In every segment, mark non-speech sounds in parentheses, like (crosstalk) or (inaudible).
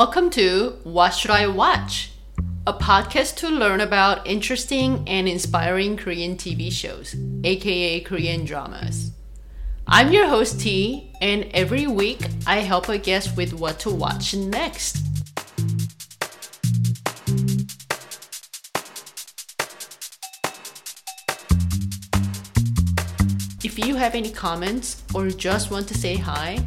Welcome to What Should I Watch? A podcast to learn about interesting and inspiring Korean TV shows, aka Korean dramas. I'm your host T, and every week I help a guest with what to watch next. If you have any comments or just want to say hi,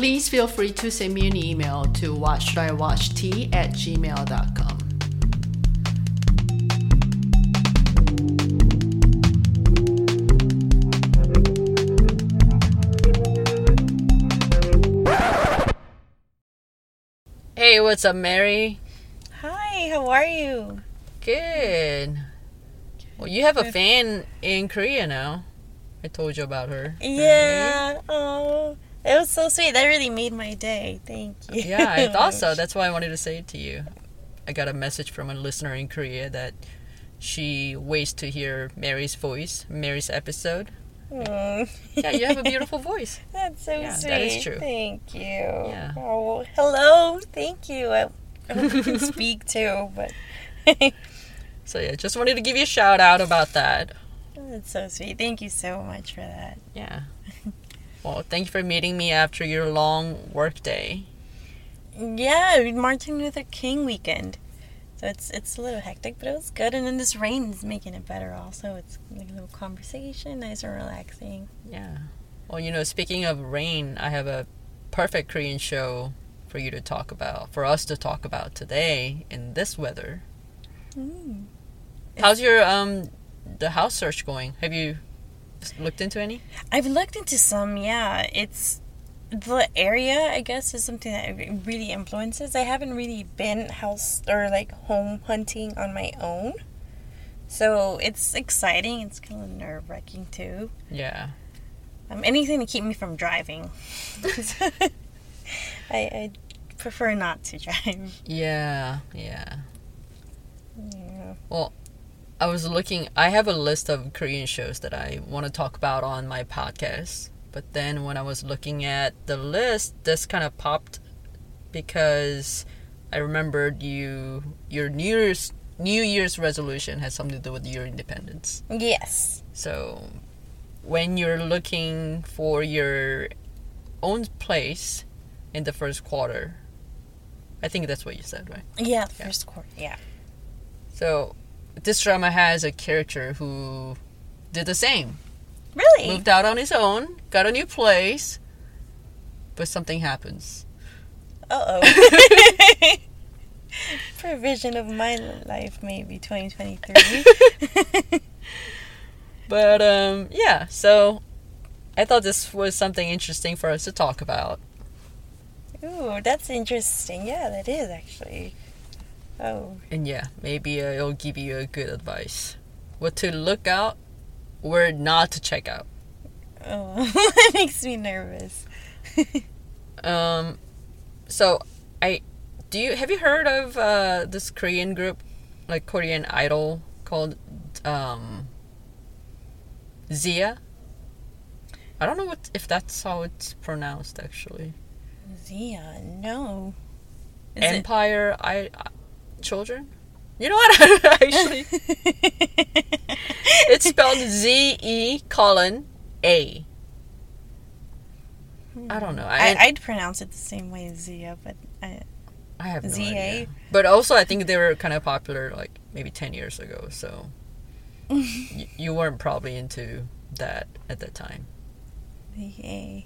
please feel free to send me an email to whatshouldiwatcht at gmail.com. Hey, what's up, Mary? Hi, how are you? Good. Well, you have a fan in Korea now. I told you about her. Yeah. Oh, it was so sweet. That really made my day. Thank you. Yeah, I (laughs) thought so. That's why I wanted to say it to you. I got a message from a listener in Korea that she waits to hear Mary's voice, Mary's episode. Mm. Yeah, you have a beautiful (laughs) voice. That's so Yeah, sweet. that is true. Thank you. Yeah. Oh, hello. Thank you. I, I hope you can (laughs) speak too, but So yeah, just wanted to give you a shout out about that. that's so sweet. Thank you so much for that. Yeah. Well, thank you for meeting me after your long work day. Yeah, Martin Luther King weekend. So it's it's a little hectic, but it was good. And then this rain is making it better. Also, it's like a little conversation, nice and relaxing. Yeah. Well, you know, speaking of rain, I have a perfect Korean show for you to talk about, for us to talk about today in this weather. Mm. How's your um the house search going? Have you looked into any? I've looked into some. Yeah, it's the area. I guess is something that really influences. I haven't really been house or like home hunting on my own, so it's exciting. It's kind of nerve wracking too. Yeah. Um, anything to keep me from driving. (laughs) I, I prefer not to drive. Yeah, yeah. Yeah. Well, I was looking I have a list of Korean shows that I want to talk about on my podcast. But then when I was looking at the list, this kind of popped because I remembered you your New Year's New Year's resolution has something to do with your independence. Yes. So when you're looking for your own place in the first quarter, I think that's what you said, right? Yeah. The first quarter. Yeah. So this drama has a character who did the same. Really. Moved out on his own, got a new place, but something happens. Uh oh. (laughs) (laughs) Provision of my life, maybe 2023. (laughs) But um yeah, so I thought this was something interesting for us to talk about. Ooh, that's interesting. Yeah, that is actually. Oh. And yeah, maybe uh, it'll give you a good advice. What to look out, where not to check out. Oh, (laughs) that makes me nervous. (laughs) Um so I do you have you heard of uh this Korean group like Korean idol called um Zia? I don't know what if that's how it's pronounced actually. Zia, no. Is Empire I I- Children? You know what? (laughs) actually (laughs) it's spelled Z E colon A. I don't know. I, I, I'd pronounce it the same way as Zia, but I, I have no ZA? idea. But also, I think they were kind of popular like maybe ten years ago. So (laughs) y- you weren't probably into that at that time. Zia.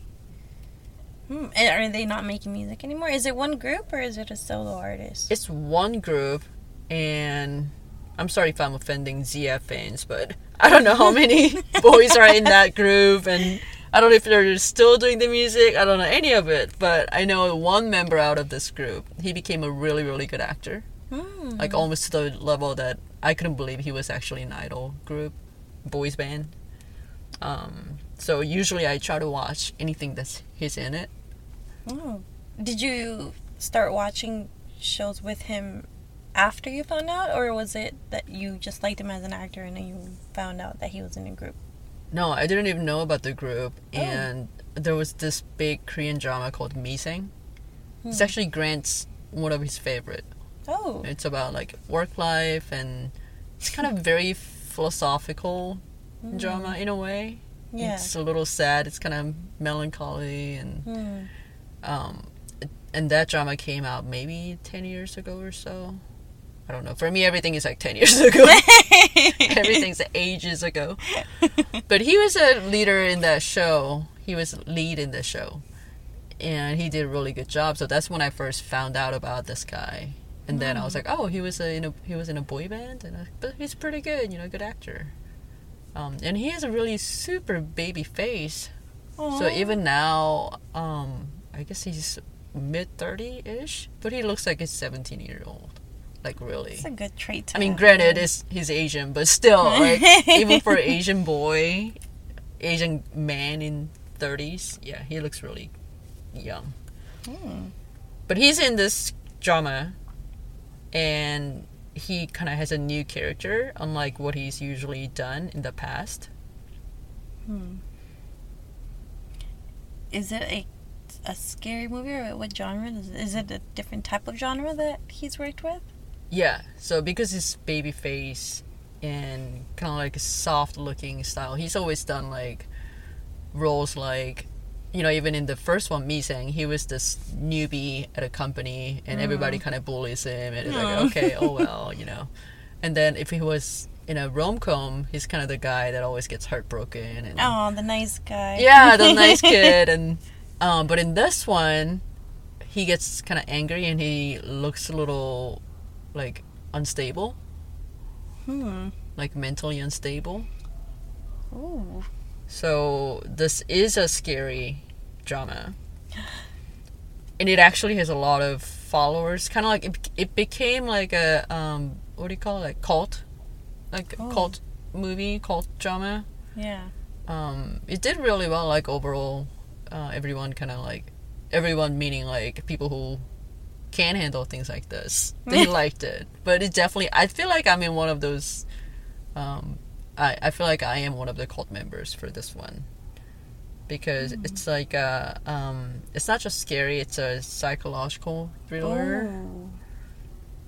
Hmm. Are they not making music anymore? Is it one group or is it a solo artist? It's one group, and I'm sorry if I'm offending ZF fans, but I don't know how many (laughs) boys are in that group, and I don't know if they're still doing the music. I don't know any of it, but I know one member out of this group. He became a really, really good actor. Hmm. like almost to the level that I couldn't believe he was actually an idol group, boys band. Um, so usually I try to watch anything that's he's in it. Oh. Did you start watching shows with him after you found out, or was it that you just liked him as an actor and then you found out that he was in a group? No, I didn't even know about the group, Oh. and there was this big Korean drama called. It's Hmm. actually Grant's one of his favorite. Oh. It's about like work life and it's kind of very philosophical drama in a way. Yeah. It's a little sad. It's kind of melancholy and Hmm. Um, and that drama came out maybe 10 years ago or so. I don't know. For me, everything is like 10 years (laughs) ago. (laughs) Everything's ages ago. But he was a leader in that show. He was lead in the show. And he did a really good job. So that's when I first found out about this guy. And then I was like, oh, he was a, in a he was in a boy band, and I, but he's pretty good, you know, good actor. Um, and he has a really super baby face. So even now, um, I guess he's mid thirty ish, but he looks like he's seventeen year old. Like really. It's a good trait. To I mean, have. granted, is he's Asian, but still, like (laughs) even for an Asian boy, Asian man in thirties, yeah, he looks really young. Hmm. But he's in this drama, and he kind of has a new character, unlike what he's usually done in the past. Hmm. Is it a a scary movie or what genre? Is, is it a different type of genre that he's worked with? Yeah, so because his baby face and kind of like a soft looking style, he's always done like roles like, you know, even in the first one, Misaeng he was this newbie at a company and everybody mm. kind of bullies him and it's like, mm. okay, oh (laughs) well, you know. And then if he was in a rom com, he's kind of the guy that always gets heartbroken and Oh, the nice guy. yeah, the nice (laughs) kid. And um, but in this one, he gets kind of angry and he looks a little like unstable, Hmm. like mentally unstable. Ooh. So this is a scary drama, and it actually has a lot of followers. Kind of like it, it became like a um, what do you call it? Like cult, like Oh. cult movie, cult drama. Yeah. um, it did really well. Like overall, uh, everyone kind of like everyone meaning like people who can handle things like this. They (laughs) liked it, but it definitely. I feel like I'm in one of those. Um, I I feel like I am one of the cult members for this one because it's like uh um it's not just scary. It's a psychological thriller Oh.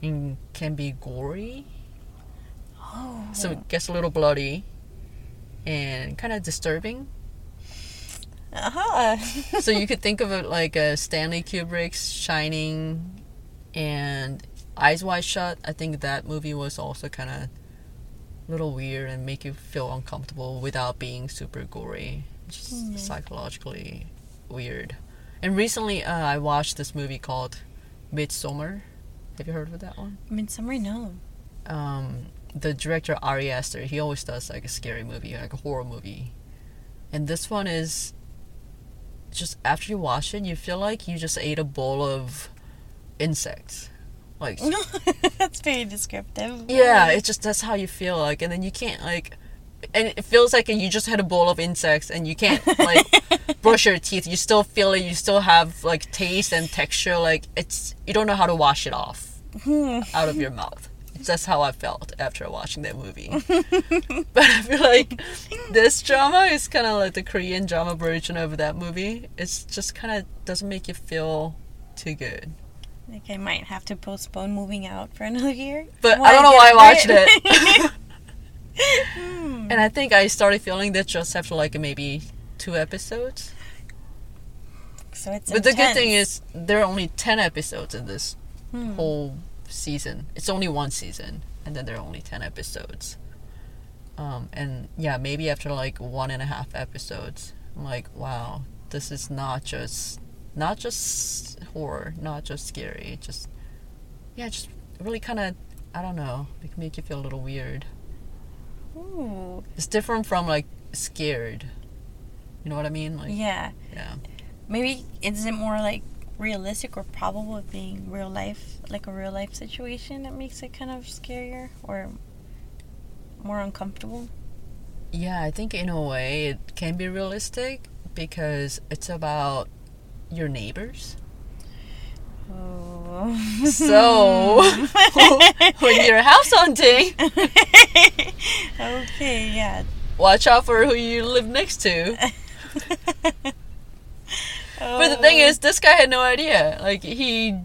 and can be gory. Oh. So it gets a little bloody and kind of disturbing. Uh-huh. so you could think of it like a Stanley Kubrick's Shining and Eyes Wide Shut. I think that movie was also kind of a little weird and make you feel uncomfortable without being super gory. Just Hmm. psychologically weird. And recently, uh, I watched this movie called Midsommar. Have you heard of that one? Midsommar, no. um, the director Ari Aster, he always does like a scary movie, like a horror movie. And this one is just after you wash it, you feel like you just ate a bowl of insects. Like (laughs) That's very descriptive. yeah, it's just that's how you feel like and then you can't like and it feels like you just had a bowl of insects and you can't like (laughs) brush your teeth. You still feel it, you still have like taste and texture like it's you don't know how to wash it off Hmm. out of your mouth. That's how I felt after watching that movie. (laughs) but I feel like this drama is kind of like the Korean drama version of that movie. It's just kind of doesn't make you feel too good. Like I might have to postpone moving out for another year. But I don't know why I watched it. Hmm. (laughs) (laughs) and I think I started feeling that just after like maybe two episodes. So it's But the good thing is there are only 10 episodes in this Hmm. whole season. It's only one season, and then there are only 10 episodes. Um, and yeah, maybe after like one and a half episodes, I'm like, wow, this is not just not just horror, not just scary, just yeah, just really kind of I don't know, make make you feel a little weird. Ooh. It's different from like scared. You know what I mean? Like Yeah. yeah. Maybe is it more like realistic or probable of being real life, like a real life situation that makes it kind of scarier or more uncomfortable? Yeah, I think in a way it can be realistic because it's about your neighbors. Oh. So (laughs) when you're house hunting, (laughs) okay, yeah. watch out for who you live next to. (laughs) But the thing is, this guy had no idea. Like he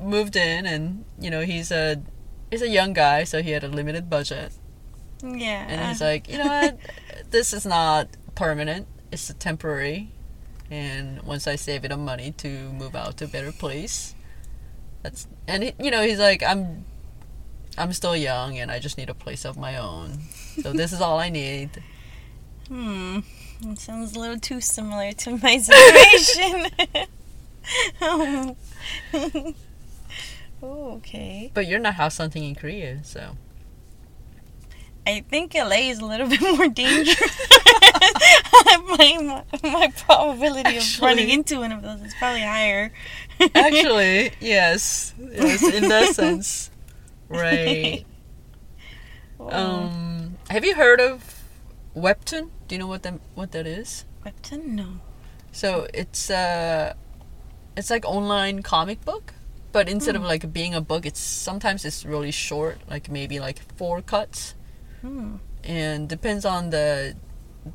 moved in, and you know he's a he's a young guy, so he had a limited budget, Yeah. and he's like, you know what, this is not permanent. It's a temporary, and once I save enough money to move out to a better place, that's and he, you know he's like, I'm I'm still young, and I just need a place of my own. So this is all I need. (laughs) Hmm. It sounds a little too similar to (laughs) my situation. oh. (laughs) (laughs) Oh, okay. But you're not house hunting in Korea, so. I think LA is a little bit more dangerous. my, my probability of running into one of those is probably higher. Actually, yes, yes, in that sense, right? Oh, Um, have you heard of Webtoon? Do you know what that what that is? Webtoon? No. So it's uh, it's like online comic book, but instead of like being a book, it's sometimes it's really short, like maybe like four cuts, Hmm. and depends on the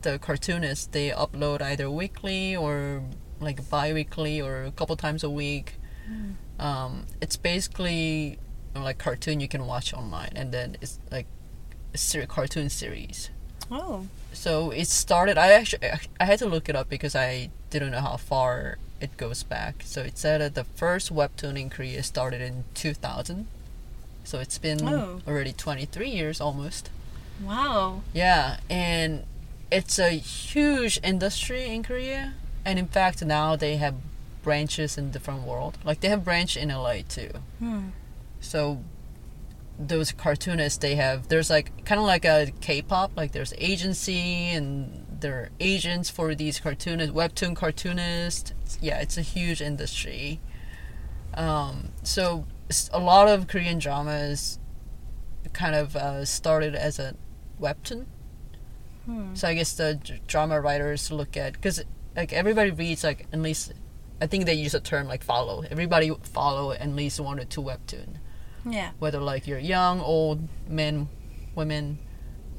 the cartoonist. They upload either weekly or like bi-weekly or a couple times a week. Um, it's basically like cartoon you can watch online, and then it's like a ser- cartoon series. Oh. So it started. I actually I had to look it up because I didn't know how far it goes back. So it said that the first webtoon in Korea started in 2000. So it's been Oh. already 23 years almost. Wow. Yeah, and it's a huge industry in Korea. And in fact, now they have branches in different world. Like they have branch in LA too. Hmm. So those cartoonists, they have there's like kind of like a K-pop. Like there's agency and there are agents for these cartoonists, webtoon cartoonists. Yeah, it's a huge industry. Um, so a lot of Korean dramas kind of uh, started as a webtoon. Hmm. So I guess the d- drama writers look at because like everybody reads like at least I think they use a term like follow. Everybody follow at least one or two webtoon, Yeah. whether like you're young, old, men, women,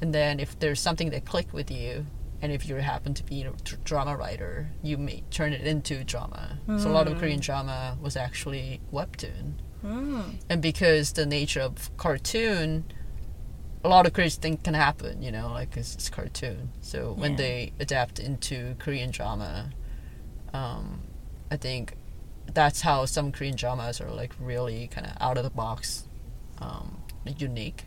and then if there's something that click with you, and if you happen to be a drama writer, you may turn it into drama. So a lot of Mm. Korean drama was actually webtoon Hmm. and because the nature of cartoon a lot of crazy things can happen you know like it's, it's cartoon so when Yeah. they adapt into korean drama um, i think that's how some korean dramas are like really kind of out of the box um, unique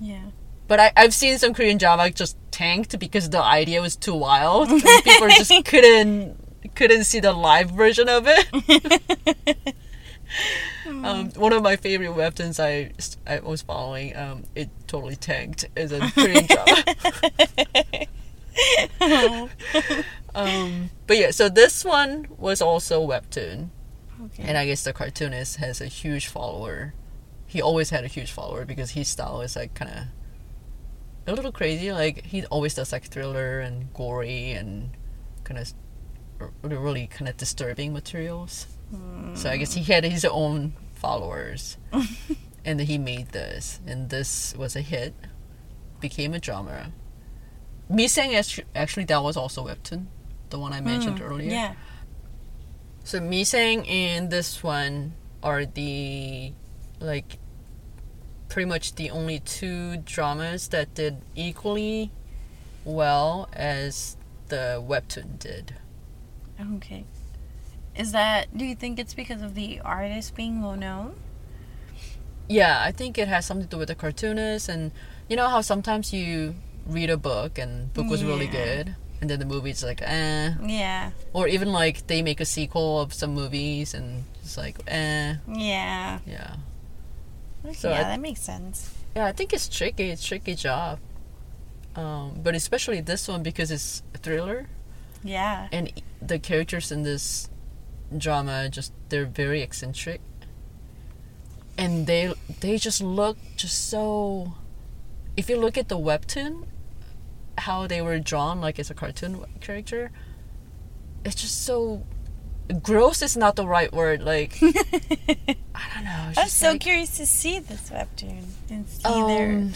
Yeah. but I, I've seen some Korean drama just tanked because the idea was too wild. People just (laughs) couldn't couldn't see the live version of it. (laughs) um, one of my favorite webtoons I, I was following, um, it totally tanked as a Korean (laughs) drama. um, but yeah, so this one was also webtoon, okay. and I guess the cartoonist has a huge follower. He always had a huge follower because his style is like kind of a little crazy. Like he always does like thriller and gory and kind of really kind of disturbing materials. So I guess he had his own followers, (laughs) and he made this, and this was a hit, became a drama. Misaeng actually that was also webtoon, the one I mentioned Hmm. earlier. Yeah. So Misaeng and this one are the like pretty much the only two dramas that did equally well as the webtoon did. Okay. Is that? Do you think it's because of the artist being well known? Yeah, I think it has something to do with the cartoonist and you know how sometimes you read a book and book was really good and then the movie's like eh Yeah. or even like they make a sequel of some movies and it's like eh Yeah. yeah. Okay, So yeah, I- that makes sense. Yeah, I think it's tricky. It's a tricky job. Um, but especially this one because it's a thriller Yeah. and the characters in this drama just they're very eccentric. And they they just look just so if you look at the webtoon how they were drawn like as a cartoon character it's just so gross is not the right word like (laughs) I don't know. I'm so like- curious to see this webtoon and see their. um,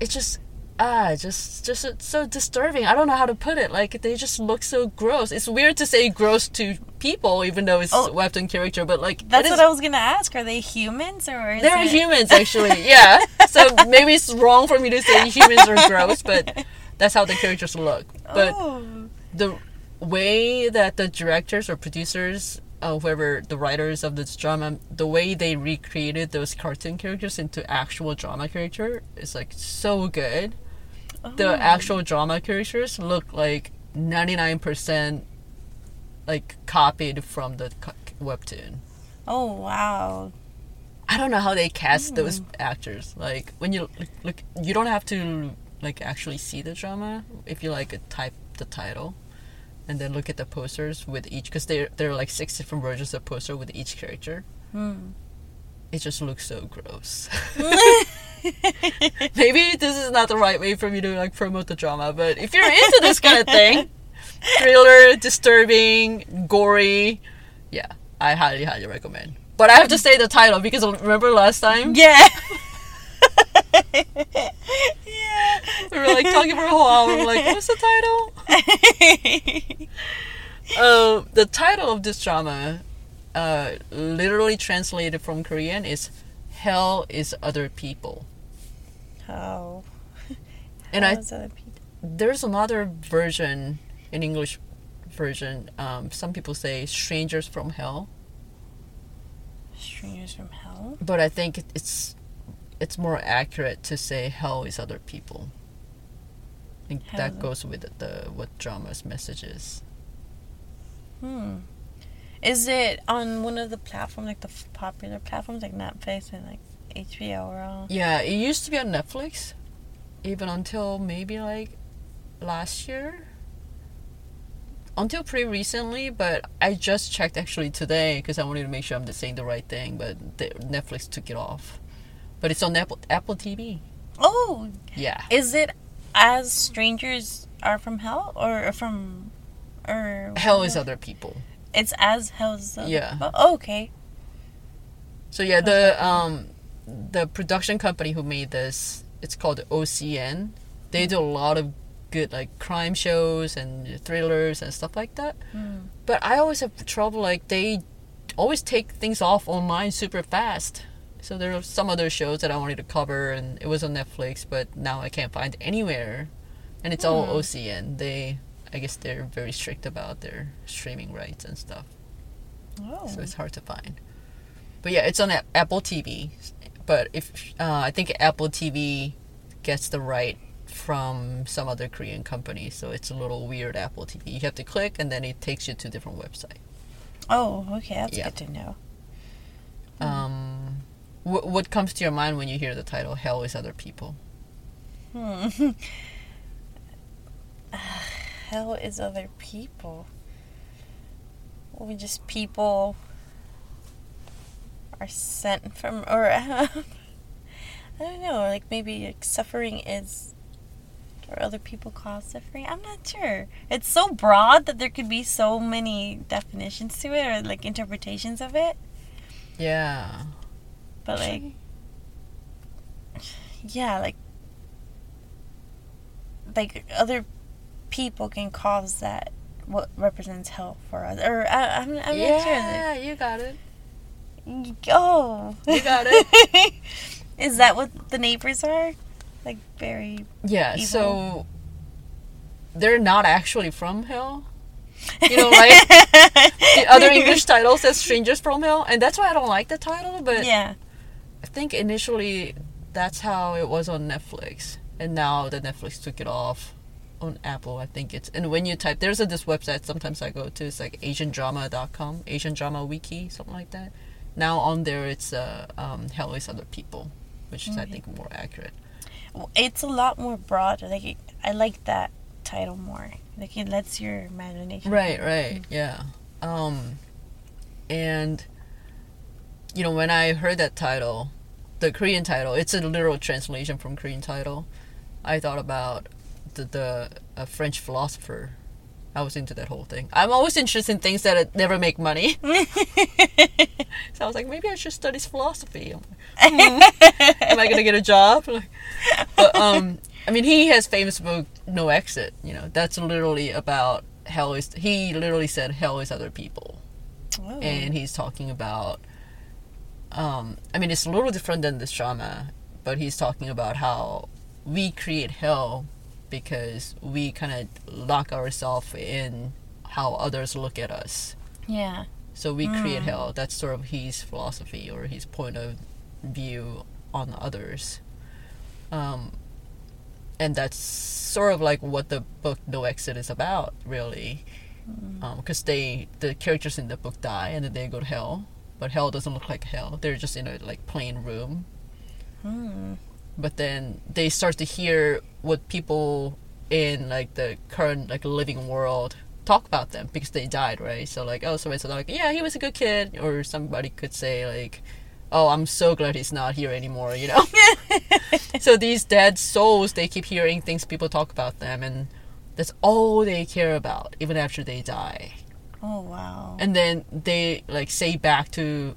it's just ah, just just it's so disturbing. I don't know how to put it. Like they just look so gross. It's weird to say gross to people, even though it's Oh. webtoon character. But like That's what is- I was gonna ask. Are they humans or is They're it... humans, actually. Yeah. So maybe it's wrong for me to say humans are gross, but (laughs) that's how the characters look. But oh. the way that the directors or producers, uh, whoever the writers of this drama, the way they recreated those cartoon characters into actual drama character is like so good. The Oh. actual drama characters look like ninety nine percent like copied from the webtoon. Oh wow. I don't know how they cast Hmm. those actors. Like when you look, look, you don't have to like actually see the drama if you like type the title, and then look at the posters with each because there there are like six different versions of poster with each character. Hmm. It just looks so gross. (laughs) Maybe this is not the right way for me to like promote the drama, but if you're into this kind of thing, (laughs) thriller, disturbing, gory, yeah, I highly highly recommend. But I have to say the title because remember last time Yeah. (laughs) yeah. (laughs) we were like talking for a whole hour. We're like, what's the title? Uh, (laughs) the title of this drama, uh, literally translated from Korean, is "Hell is Other People," oh. and I other people? there's another version in English version. Um, some people say "Strangers from Hell," Strangers from Hell. but I think it's it's more accurate to say "Hell is Other People." I think that goes with the what drama's message is. Hmm. Is it on one of the platforms, like the f- popular platforms, like Netflix and like HBO or all? Yeah, it used to be on Netflix, even until maybe like last year. Until pretty recently, but I just checked actually today because I wanted to make sure I'm saying the right thing. But the, Netflix took it off, but it's on Apple Apple TV. Oh, Yeah, is it as strangers are from hell or from or Hell is other people. It's as hell is other Yeah. people? Oh, okay. So yeah, the um, the production company who made this, it's called OCN. They do a lot of good like crime shows and thrillers and stuff like that. Hmm. But I always have trouble like they always take things off online super fast. So there are some other shows that I wanted to cover and it was on Netflix, but now I can't find anywhere. And it's all Hmm. OCN. They I guess they're very strict about their streaming rights and stuff. Oh. So it's hard to find. But yeah, it's on Apple TV. But if uh, I think Apple TV gets the right from some other Korean company, so it's a little weird Apple TV. You have to click and then it takes you to a different website. oh, okay. That's Yeah. good to know. Um, wh- what comes to your mind when you hear the title "Hell is Other People"? Hmm. (sighs) hell is other people. We just people are sent from, (laughs) or I don't know, like maybe like suffering is, or other people cause suffering. I'm not sure. It's so broad that there could be so many definitions to it, or like interpretations of it. Yeah, But like, yeah, like, like other people can cause that. What represents hell for us? Or I, I'm, I'm not sure. yeah, you got it. Oh, You got it. (laughs) Is that what the neighbors are? Like very. Yeah, Evil. so they're not actually from hell. (laughs) You know, like (laughs) the other English title says "Strangers from Hell," and that's why I don't like the title. But Yeah. I think initially that's how it was on Netflix, and now that Netflix took it off on Apple, I think it's. And when you type, there's a, this website sometimes I go to. It's like AsianDrama.com, Asian Drama Wiki, something like that. Now on there, it's uh, um, Hell is Other People, which is I think more accurate. It's a lot more broad. Like I like that title more. Like it lets your imagination. Right, right, yeah. Um, and you know, when I heard that title, the Korean title, it's a literal translation from Korean title. I thought about the the a French philosopher. I was into that whole thing. I'm always interested in things that never make money. (laughs) So I was like, maybe I should study philosophy. I'm like, hmm, am I gonna get a job? (laughs) Like, but um, I mean, he has famous book No Exit. You know, that's literally about hell is. He literally said hell is other people, Oh. and he's talking about. Um, I mean, it's a little different than this drama, but he's talking about how we create hell because we kind of lock ourselves in how others look at us. yeah. So we create hell. That's sort of his philosophy or his point of view on others. Um, and that's sort of like what the book No Exit is about, really. Because they, the characters in the book die and then they go to hell, but hell doesn't look like hell. They're just in a like plain room. Hmm. But then they start to hear what people in like the current like living world talk about them because they died, right? So like, oh, somebody said like, yeah, he was a good kid, or somebody could say like, oh, I'm so glad he's not here anymore, you know. (laughs) so these dead souls, they keep hearing things people talk about them, and that's all they care about, even after they die. Oh wow. And then they like say back to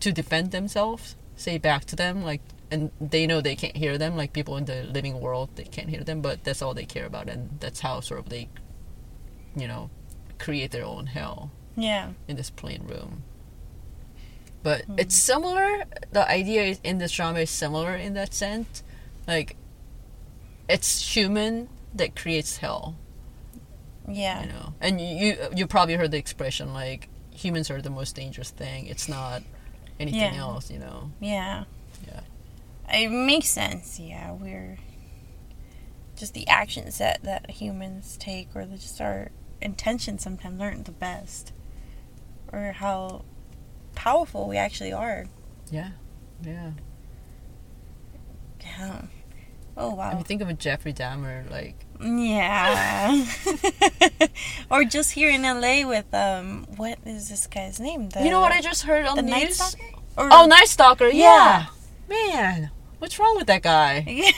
to defend themselves, say back to them like and they know they can't hear them like people in the living world they can't hear them but that's all they care about and that's how sort of they you know create their own hell Yeah. in this plain room but hmm. it's similar the idea is in this drama is similar in that sense like it's human that creates hell Yeah. you know and you you, probably heard the expression like humans are the most dangerous thing it's not anything Yeah. else you know Yeah. Yeah. It makes sense. Yeah, we're just the action set that humans take, or the- just our intentions sometimes aren't the best, or how powerful we actually are. yeah yeah Yeah. Oh wow. I mean, think of a Jeffrey Dahmer, like Yeah. (laughs) or just here in LA with um, what is this guy's name? The, you know what I just heard on the the, Night news? Stalker? Or, Oh, Night Stalker, Yeah. yeah. Man, what's wrong with that guy? (laughs)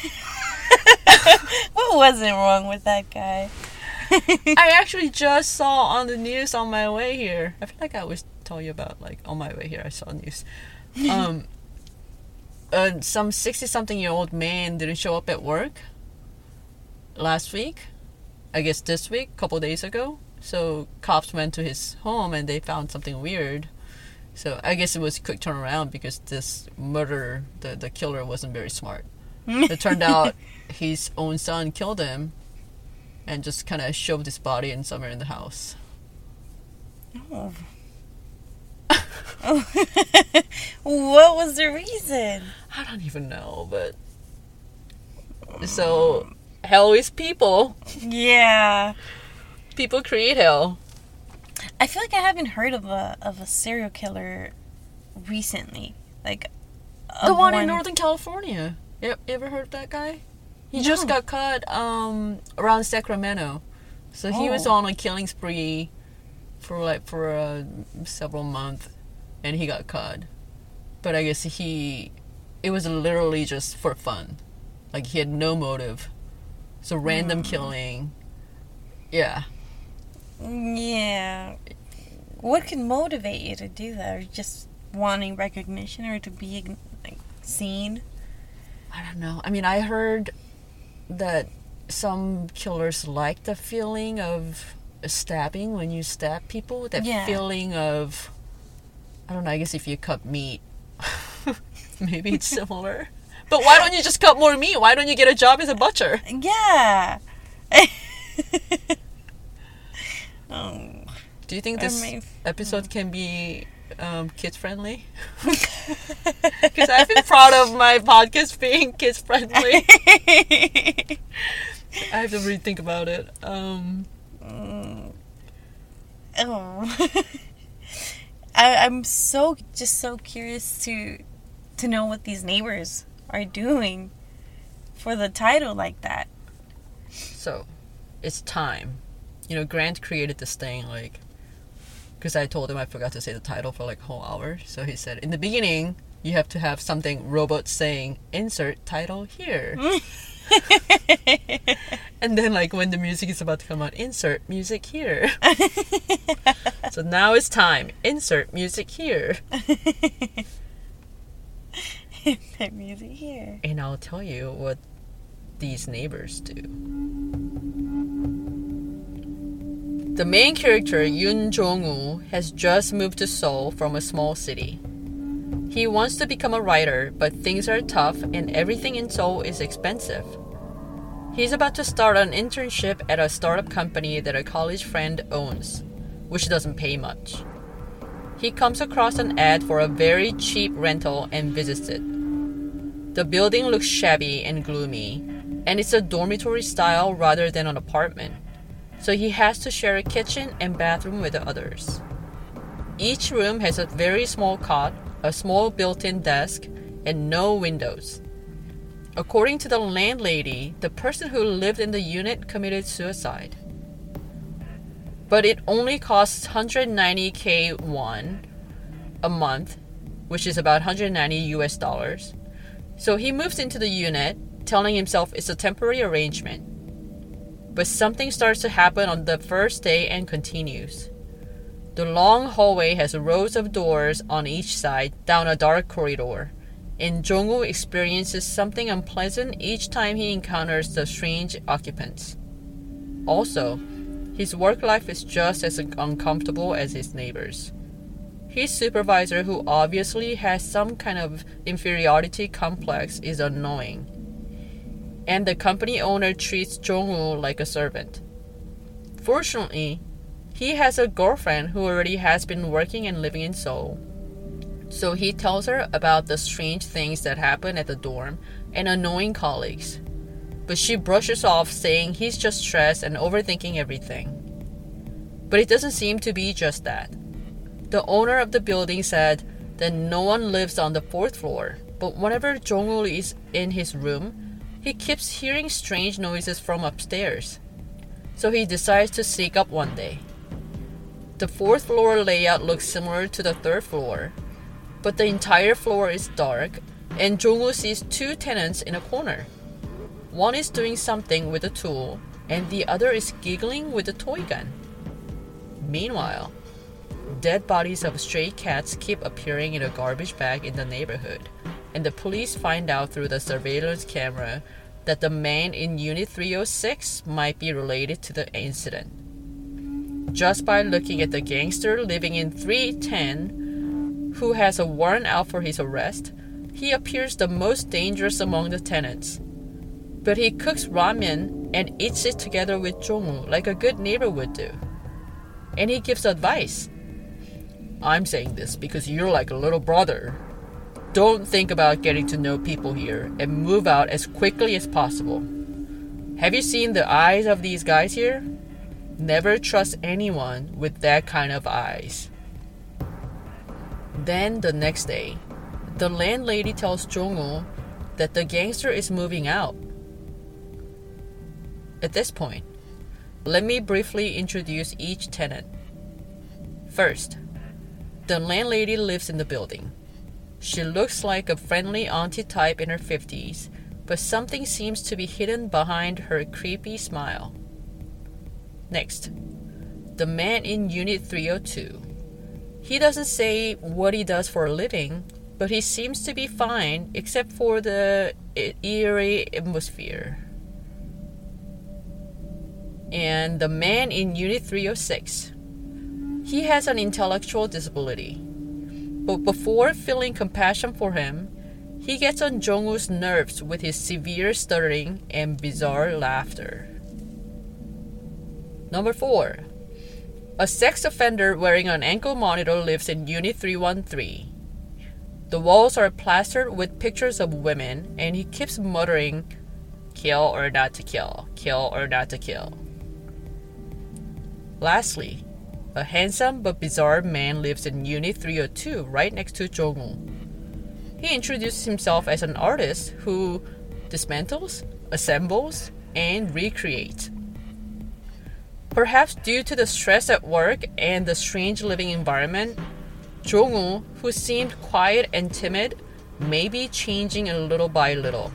what wasn't wrong with that guy? (laughs) I actually just saw on the news on my way here. I feel like I always tell you about like on my way here. I saw news. Um, uh, some sixty-something-year-old man didn't show up at work last week. I guess this week, couple days ago. So cops went to his home and they found something weird. So I guess it was a quick turnaround because this murderer, the the killer, wasn't very smart. (laughs) It turned out his own son killed him and just kind of shoved his body in somewhere in the house. Oh. (laughs) what was the reason? I don't even know, but oh. so hell is people. Yeah. People create hell. I feel like I haven't heard of a of a serial killer recently. Like the of one, in Northern California. You, ever heard of that guy? He just got caught um, around Sacramento. So he was Oh. on a killing spree for like for uh, several months, and he got caught. But I guess he, it was literally just for fun, like he had no motive. So random killing. Yeah, Yeah. What can motivate you to do that? Or just wanting recognition or to be like seen? I don't know. I mean, I heard that some killers like the feeling of stabbing when you stab people. That Yeah. feeling of, I don't know. I guess if you cut meat, (laughs) maybe it's (laughs) similar. But why don't you just cut more meat? Why don't you get a job as a butcher? Yeah. (laughs) oh. Do you think this may- episode can be um, kids friendly? Because (laughs) I've been proud of my podcast being kids friendly. (laughs) I have to rethink about it. Um, Mm. oh. I, I'm so just so curious to to know what these neighbors are doing for the title like that. So, it's time. You know, Grant created this thing like because I told him I forgot to say the title for like a whole hour. So he said, in the beginning, you have to have something robot saying insert title here. (laughs) and then like when the music is about to come out, insert music here. (laughs) so now it's time. Insert music here. (laughs) (laughs) that music here. And I'll tell you what these neighbors do. The main character, Yoon Jong-woo, has just moved to Seoul from a small city. He wants to become a writer, but things are tough and everything in Seoul is expensive. He's about to start an internship at a startup company that a college friend owns, which doesn't pay much. He comes across an ad for a very cheap rental and visits it. The building looks shabby and gloomy, and it's a dormitory style rather than an apartment, so he has to share a kitchen and bathroom with the others. Each room has a very small cot, a small built in desk, and no windows. According to the landlady, the person who lived in the unit committed suicide. But it only costs 190k won a month, which is about 190 US dollars. So he moves into the unit, telling himself it's a temporary arrangement. But something starts to happen on the first day and continues. The long hallway has rows of doors on each side down a dark corridor and Jongwoo experiences something unpleasant each time he encounters the strange occupants. Also, his work life is just as uncomfortable as his neighbors. His supervisor, who obviously has some kind of inferiority complex, is annoying. And the company owner treats Jongwoo like a servant. Fortunately, he has a girlfriend who already has been working and living in Seoul so he tells her about the strange things that happen at the dorm and annoying colleagues. But she brushes off, saying he's just stressed and overthinking everything. But it doesn't seem to be just that. The owner of the building said that no one lives on the fourth floor, but whenever Jongwoo is in his room, he keeps hearing strange noises from upstairs. So he decides to sneak up one day. The fourth floor layout looks similar to the third floor, but the entire floor is dark, and Jongwoo sees two tenants in a corner. One is doing something with a tool, and the other is giggling with a toy gun. Meanwhile, dead bodies of stray cats keep appearing in a garbage bag in the neighborhood, and the police find out through the surveillance camera that the man in Unit 306 might be related to the incident. Just by looking at the gangster living in 310, who has a warrant out for his arrest, he appears the most dangerous among the tenants. But he cooks ramen and eats it together with Jongwoo like a good neighbor would do. And he gives advice. I'm saying this because you're like a little brother. Don't think about getting to know people here and move out as quickly as possible. Have you seen the eyes of these guys here? Never trust anyone with that kind of eyes. Then the next day, the landlady tells Jongwoo that the gangster is moving out. At this point, let me briefly introduce each tenant. First, the landlady lives in the building. She looks like a friendly auntie type in her 50s, but something seems to be hidden behind her creepy smile. Next, the man in Unit 302. He doesn't say what he does for a living, but he seems to be fine except for the eerie atmosphere. And the man in Unit 306. He has an intellectual disability. But before feeling compassion for him, he gets on Jongwoo's nerves with his severe stuttering and bizarre laughter. Number 4. A sex offender wearing an ankle monitor lives in Unit 313. The walls are plastered with pictures of women, and he keeps muttering, kill or not to kill, kill or not to kill. Lastly, a handsome but bizarre man lives in Unit 302 right next to Jongwoo. He introduces himself as an artist who dismantles, assembles, and recreates. Perhaps due to the stress at work and the strange living environment, Jongwoo, who seemed quiet and timid, may be changing a little by little.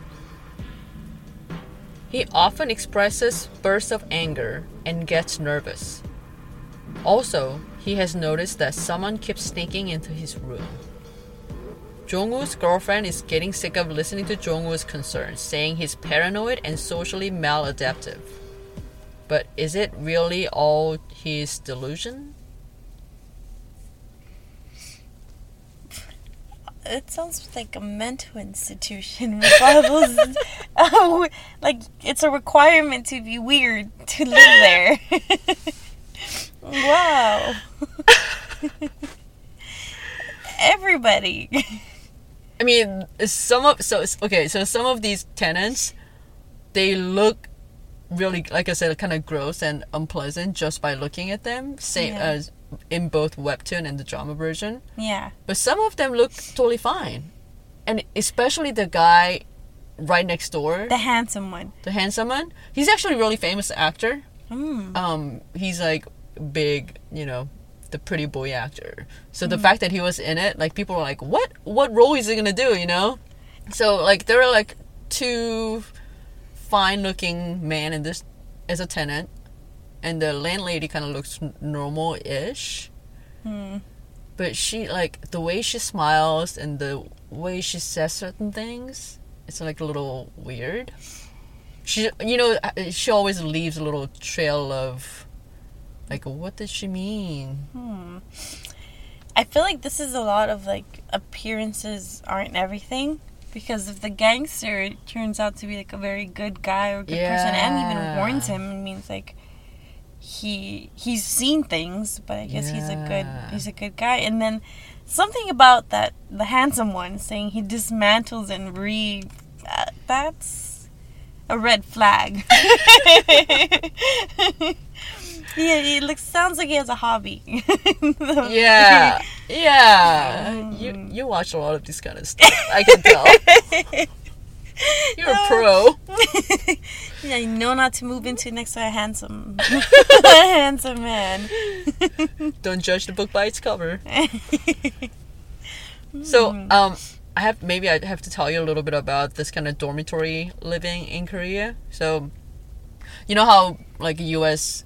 He often expresses bursts of anger and gets nervous. Also, he has noticed that someone keeps sneaking into his room. Jongwoo's girlfriend is getting sick of listening to Jongwoo's concerns, saying he's paranoid and socially maladaptive. But is it really all his delusion? It sounds like a mental institution oh, (laughs) like it's a requirement to be weird to live there. (laughs) wow. (laughs) Everybody. I mean, some of so okay, so some of these tenants, they look really, like I said, kind of gross and unpleasant just by looking at them. Same Yeah. as in both webtoon and the drama version. Yeah. But some of them look totally fine, and especially the guy right next door, The handsome one. the handsome one. He's actually a really famous actor. Mm. Um, he's like big, you know, the pretty boy actor. So the fact that he was in it, like people were like, "What? What role is he gonna do?" You know. So like there are like two fine-looking men in this as a tenant, and the landlady kind of looks normal-ish. Hmm. But she like the way she smiles and the way she says certain things, it's like a little weird. She, you know, uh, she always leaves a little trail of, like, what does she mean? Hmm. I feel like this is a lot of like appearances aren't everything. Because if the gangster turns out to be like a very good guy or good person and even warns him, it means like he he's seen things, but I guess he's a good he's a good guy. And then something about that the handsome one saying he dismantles and re uh, that's a red flag. (laughs) (laughs) yeah, it looks sounds like he has a hobby. (laughs) Yeah, yeah. You Mm. you watch a lot of this kind of stuff. I can tell. (laughs) You're a pro. (laughs) yeah, you know not to move into next to a handsome, handsome man. Don't judge the book by its cover. So, um, I have maybe I have to tell you a little bit about this kind of dormitory living in Korea. So, you know how like U.S.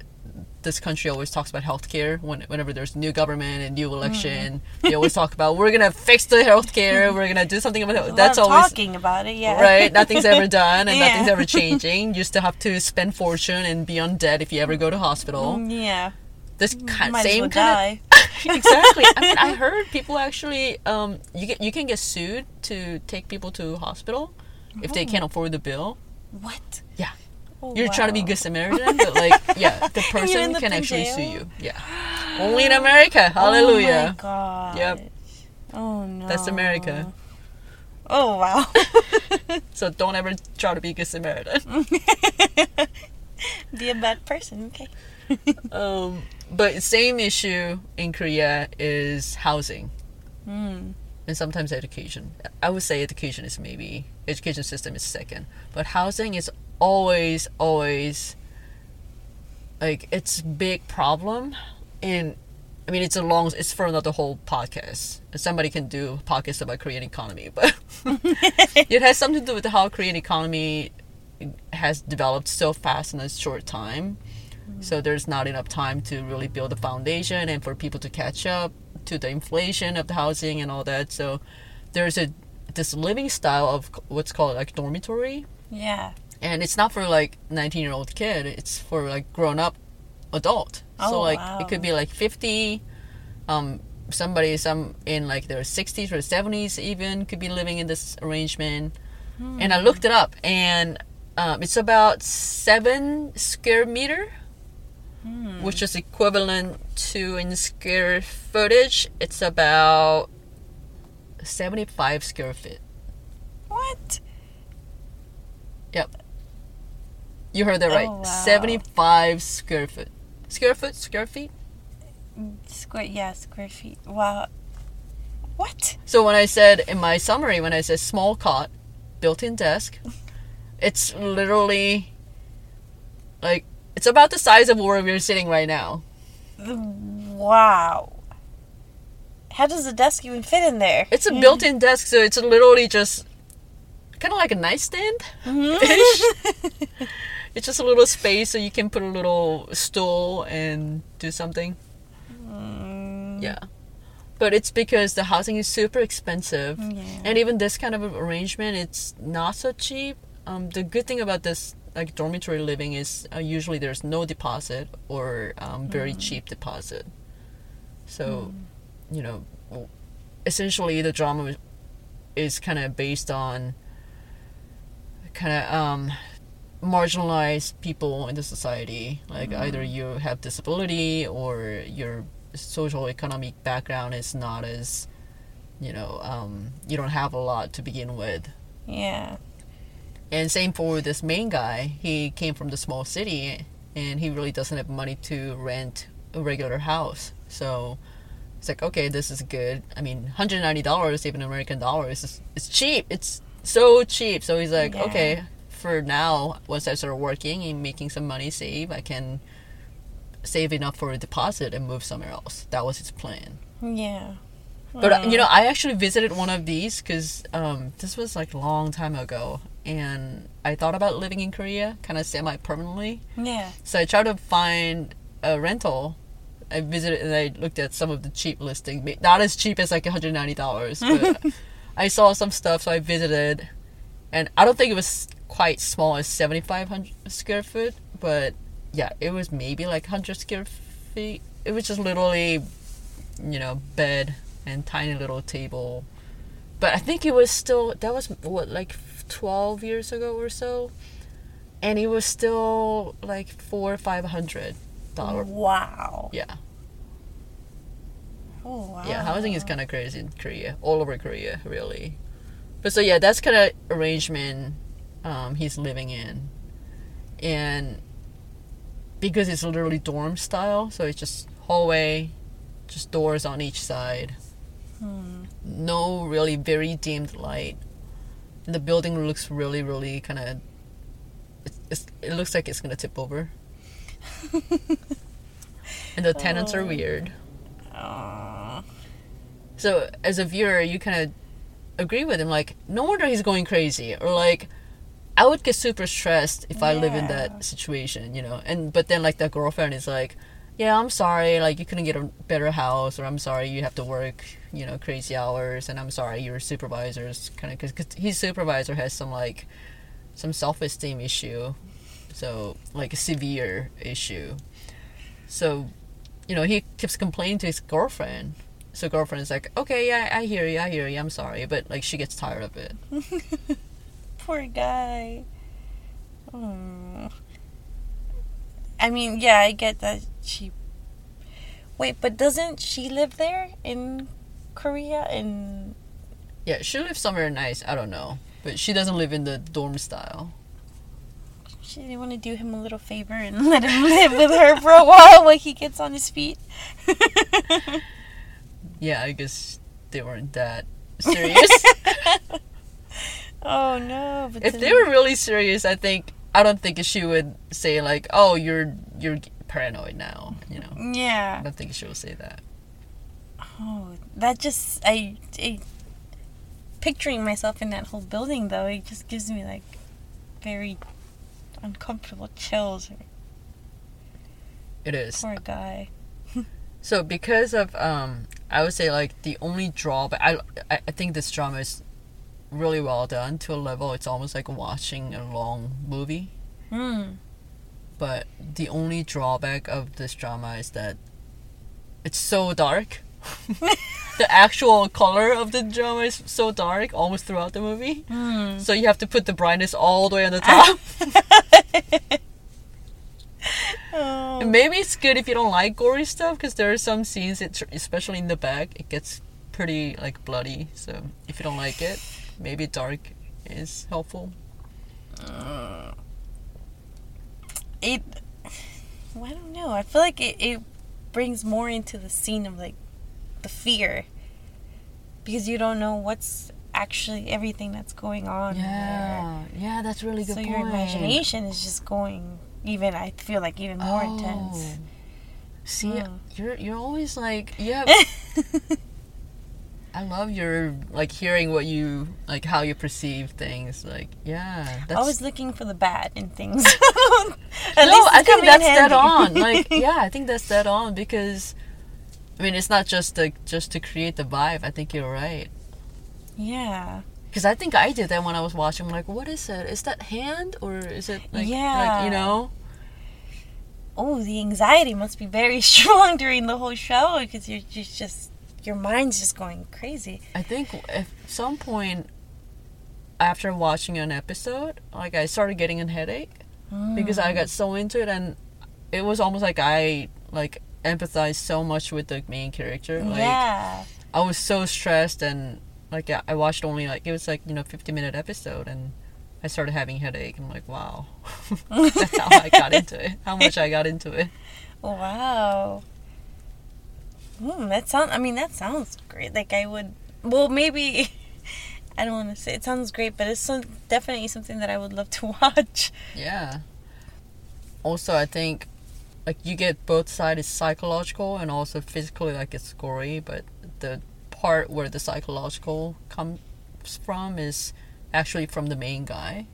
this country always talks about healthcare when whenever there's new government and new election, they always talk about we're gonna fix the healthcare, (laughs) we're gonna do something about it. That's always talking about it. Yeah, right. Nothing's ever (laughs) done and Yeah. nothing's ever (laughs) changing. You still have to spend fortune and be on debt if you ever go to hospital. Mm, Yeah, This kind, might same well kind of exactly. I mean, I heard people actually um you get you can get sued to take people to hospital if they can't afford the bill. What? Yeah. Oh, You're trying to be good Samaritan, but like (laughs) yeah, the person can actually sue you. Yeah. Only in America. Hallelujah. Oh my god. Yep. Oh no. That's America. Oh wow. (laughs) So don't ever try to be good Samaritan. (laughs) be a bad person. Okay. um but same issue in Korea is housing Mm. and sometimes education. I would say education is maybe education system is second, but housing is always always like it's big problem and I mean it's a long it's for another whole podcast. Somebody can do a podcast about Korean economy, (laughs) but (laughs) it has something to do with how Korean economy has developed so fast in a short time. So mm-hmm. there's not enough time to really build a foundation and for people to catch up to the inflation of the housing and all that. So there's a this living style of what's called like dormitory, Yeah. And it's not for like 19 year old kid. It's for like grown up adult. oh, so like wow. it could be like 50. Um, somebody some in like their 60s or 70s even could be living in this arrangement. And I looked it up, and um, it's about seven square meter Hmm. which is equivalent to in square footage it's about 75 square feet What? You heard that right Oh, wow. 75 square foot square foot square feet Square. Yeah, square feet. Wow. What? so when i said in my summary when i said small cot built-in desk (laughs) it's literally like it's about the size of where we're sitting right now Wow. How does the desk even fit in there? it's a built-in desk so it's literally just kind of like a nightstand (laughs) Mhm. (laughs) It's just a little space so you can put a little stool and do something. Mm. Yeah. but it's because the housing is super expensive, Yeah. and even this kind of arrangement, it's not so cheap. Um, the good thing about this like dormitory living is uh, usually there's no deposit or um, very cheap deposit. So, you know, essentially the drama is kind of based on kind of um, marginalized people in the society. Like either you have disability or your social economic background is not as, you know, um, you don't have a lot to begin with. Yeah. And same for this main guy. He came from the small city and he really doesn't have money to rent a regular house. So it's like, okay, this is good. I mean, $190, even American dollars, is it's cheap. It's so cheap. So he's like, Yeah. okay, for now, once I start working and making some money save, I can save enough for a deposit and move somewhere else. That was his plan. Yeah. But uh, you know, I actually visited one of these because um, this was like a long time ago, and I thought about living in Korea, kind of semi-permanently. Yeah. So I tried to find a rental. I visited and I looked at some of the cheap listing, not as cheap as like $190, but (laughs) I saw some stuff, so I visited, and I don't think it was quite small as 7,500 square foot, but yeah, it was maybe like 100 square feet. It was just literally, you know, bed and tiny little table. But I think it was still that was what like 12 years ago or so, and it was still like four or five hundred dollar. Wow. Yeah, Oh wow. yeah. Housing is kind of crazy in Korea, all over Korea, really. But so yeah, that's kind of arrangement um, he's living in, and because it's literally dorm style, so it's just hallway, just doors on each side. Hmm. No really very dimmed light. And the building looks really, really kind of. It looks like it's gonna tip over. (laughs) and the tenants are Oh. weird. Aw. So as a viewer, you kind of agree with him, like, no wonder he's going crazy, or like, I would get super stressed if I live in that situation, you know. And but then like the girlfriend is like, yeah, I'm sorry, like you couldn't get a better house, or I'm sorry you have to work, you know, crazy hours, and I'm sorry your supervisor's kind of because his supervisor has some like some self esteem issue, so like a severe issue. So, you know, he keeps complaining to his girlfriend. So girlfriend is like, okay, yeah, I hear you, I hear you, I'm sorry, but like she gets tired of it. (laughs) Poor guy. Oh. I mean, yeah, I get that she. Wait, but doesn't she live there in Korea? In Yeah, she lives somewhere nice. I don't know, but she doesn't live in the dorm style. she didn't want to do him a little favor and let him (laughs) live with her for a while while he gets on his feet. (laughs) Yeah, I guess they weren't that serious. (laughs) oh no! But if they were really serious, I think I don't think she would say like, "Oh, you're you're paranoid now." You know, Yeah. I don't think she will say that. Oh, that just I, I picturing myself in that whole building though. It just gives me like very uncomfortable chills. It is. Poor guy. So because of um, I would say like the only drawback. I I I think this drama is really well done to a level. It's almost like watching a long movie. Hmm. But the only drawback of this drama is that it's so dark. (laughs) the actual color of the drama is so dark almost throughout the movie. Hmm. So you have to put the brightness all the way on the top. (laughs) Oh. Maybe it's good if you don't like gory stuff because there are some scenes, it, especially in the back, it gets pretty like bloody. So if you don't like it, maybe dark is helpful. Uh. It. well, I don't know. I feel like it, it brings more into the scene of like the fear because you don't know what's actually everything that's going on. in there. yeah, that's really good. So your imagination is just going even. I feel like even more oh. intense. See, Yeah. you're you're always like yeah. (laughs) I love your like hearing what you like how you perceive things. Like yeah, that's Always looking for the bad in things. (laughs) no, least I think that's dead on. Like (laughs) yeah, I think that's dead on because I mean, it's not just to just to create the vibe. I think you're right. Yeah. Because I think I did that when I was watching. I'm like, what is it? Is that hand or is it like, Yeah. like you know? Oh, the anxiety must be very (laughs) strong during the whole show because you're, you're just your mind's just going crazy. I think at some point after watching an episode, like I started getting a headache because I mm. got so into it, and it was almost like I like empathized so much with the main character. Like yeah. I was so stressed, and like I watched only like it was like you know 50 minute episode, and I started having headache. I'm like, wow, (laughs) that's how I got into it. How much I got into it. (laughs) Wow. Hmm, that sounds. I mean, that sounds great. Like I would. Well, maybe. (laughs) I don't want to say it sounds great, but it's some, definitely something that I would love to (laughs) watch. Yeah. Also, I think like you get both sides it's psychological and also physically like it's gory, but the part where the psychological comes from is actually from the main guy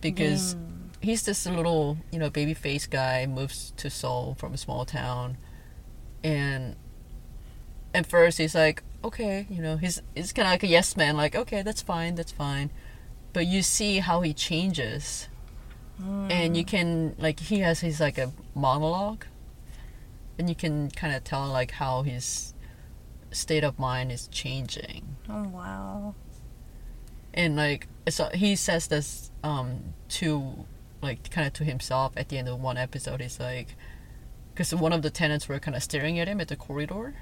because he's this little, you know, baby face guy moves to Seoul from a small town and at first he's like, okay, you know, he's he's kind of like a yes man, like, okay, that's fine, that's fine. But you see how he changes. And you can like he has his like a monologue. And you can kind of tell like how his state of mind is changing. Oh wow. and like so he says this um to like kind of to himself at the end of one episode. He's like because one of the tenants were kind of staring at him at the corridor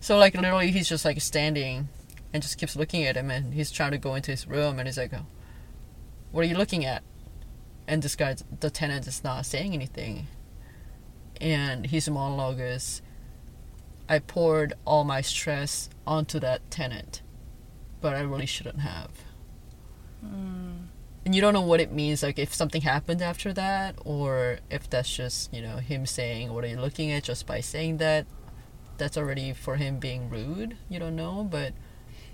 so like literally he's just like standing and just keeps looking at him and he's trying to go into his room and he's like oh, what are you looking at? And this guy the tenant is not saying anything. And his monologue is i poured all my stress onto that tenant but i really shouldn't have. And you don't know what it means like if something happened after that or if that's just you know him saying what are you looking at just by saying that that's already for him being rude you don't know but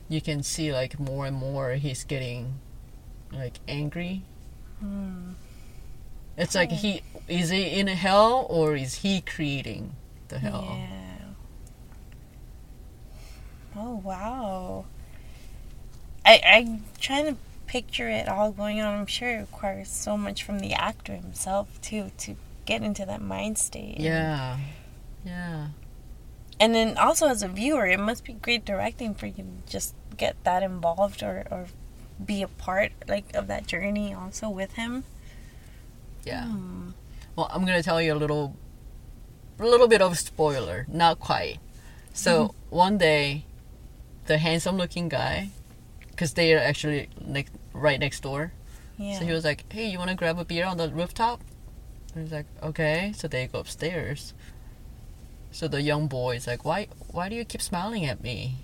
you can see like more and more he's getting like angry hmm. it's like he is he in a hell or is he creating the hell Yeah. Oh wow. I I'm trying to picture it all going on. I'm sure it requires so much from the actor himself too to get into that mind state. yeah yeah And then also as a viewer, it must be great directing for you to just get that involved or, or be a part like of that journey also with him. yeah Hmm. Well, I'm gonna tell you a little, a little bit of a spoiler. Not quite. So one day, the handsome-looking guy, because they are actually like right next door. Yeah. So he was like, "Hey, you wanna grab a beer on the rooftop?" And he's like, "Okay." So they go upstairs. So the young boy is like, "Why? Why do you keep smiling at me?"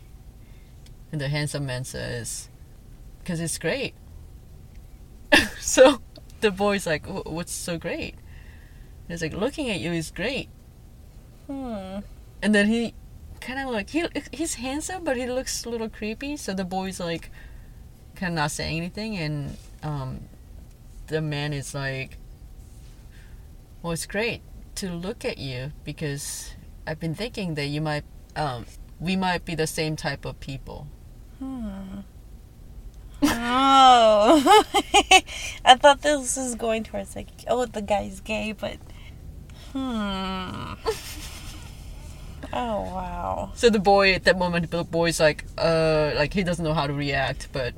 And the handsome man says, "Cause it's great." (laughs) so the boy's like, "What's so great?" And he's like, "Looking at you is great." hmm. And then he kind of like he he's handsome, but he looks a little creepy. So the boy's like kind of not saying anything, and um, the man is like, "Well, it's great to look at you because I've been thinking that you might um, we might be the same type of people." Oh, (laughs) I thought this was going towards like, oh, the guy's gay, but hmm. Oh wow. So the boy at that moment, the boy's like, uh, like he doesn't know how to react, but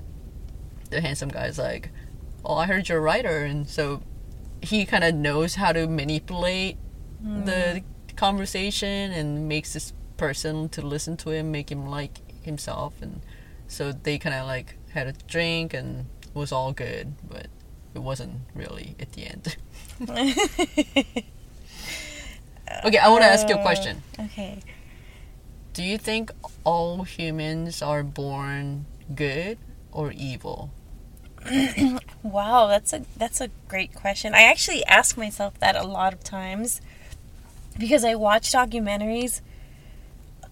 the handsome guy's like, "Oh, I heard you're a writer," and so he kind of knows how to manipulate the conversation and makes this person to listen to him, make him like himself, and so they kind of like had a drink and it was all good, but it wasn't really at the end. (laughs) okay, I want to ask you a question. Uh, okay. Do you think all humans are born good or evil? (coughs) Wow, that's a that's a great question. I actually ask myself that a lot of times because I watch documentaries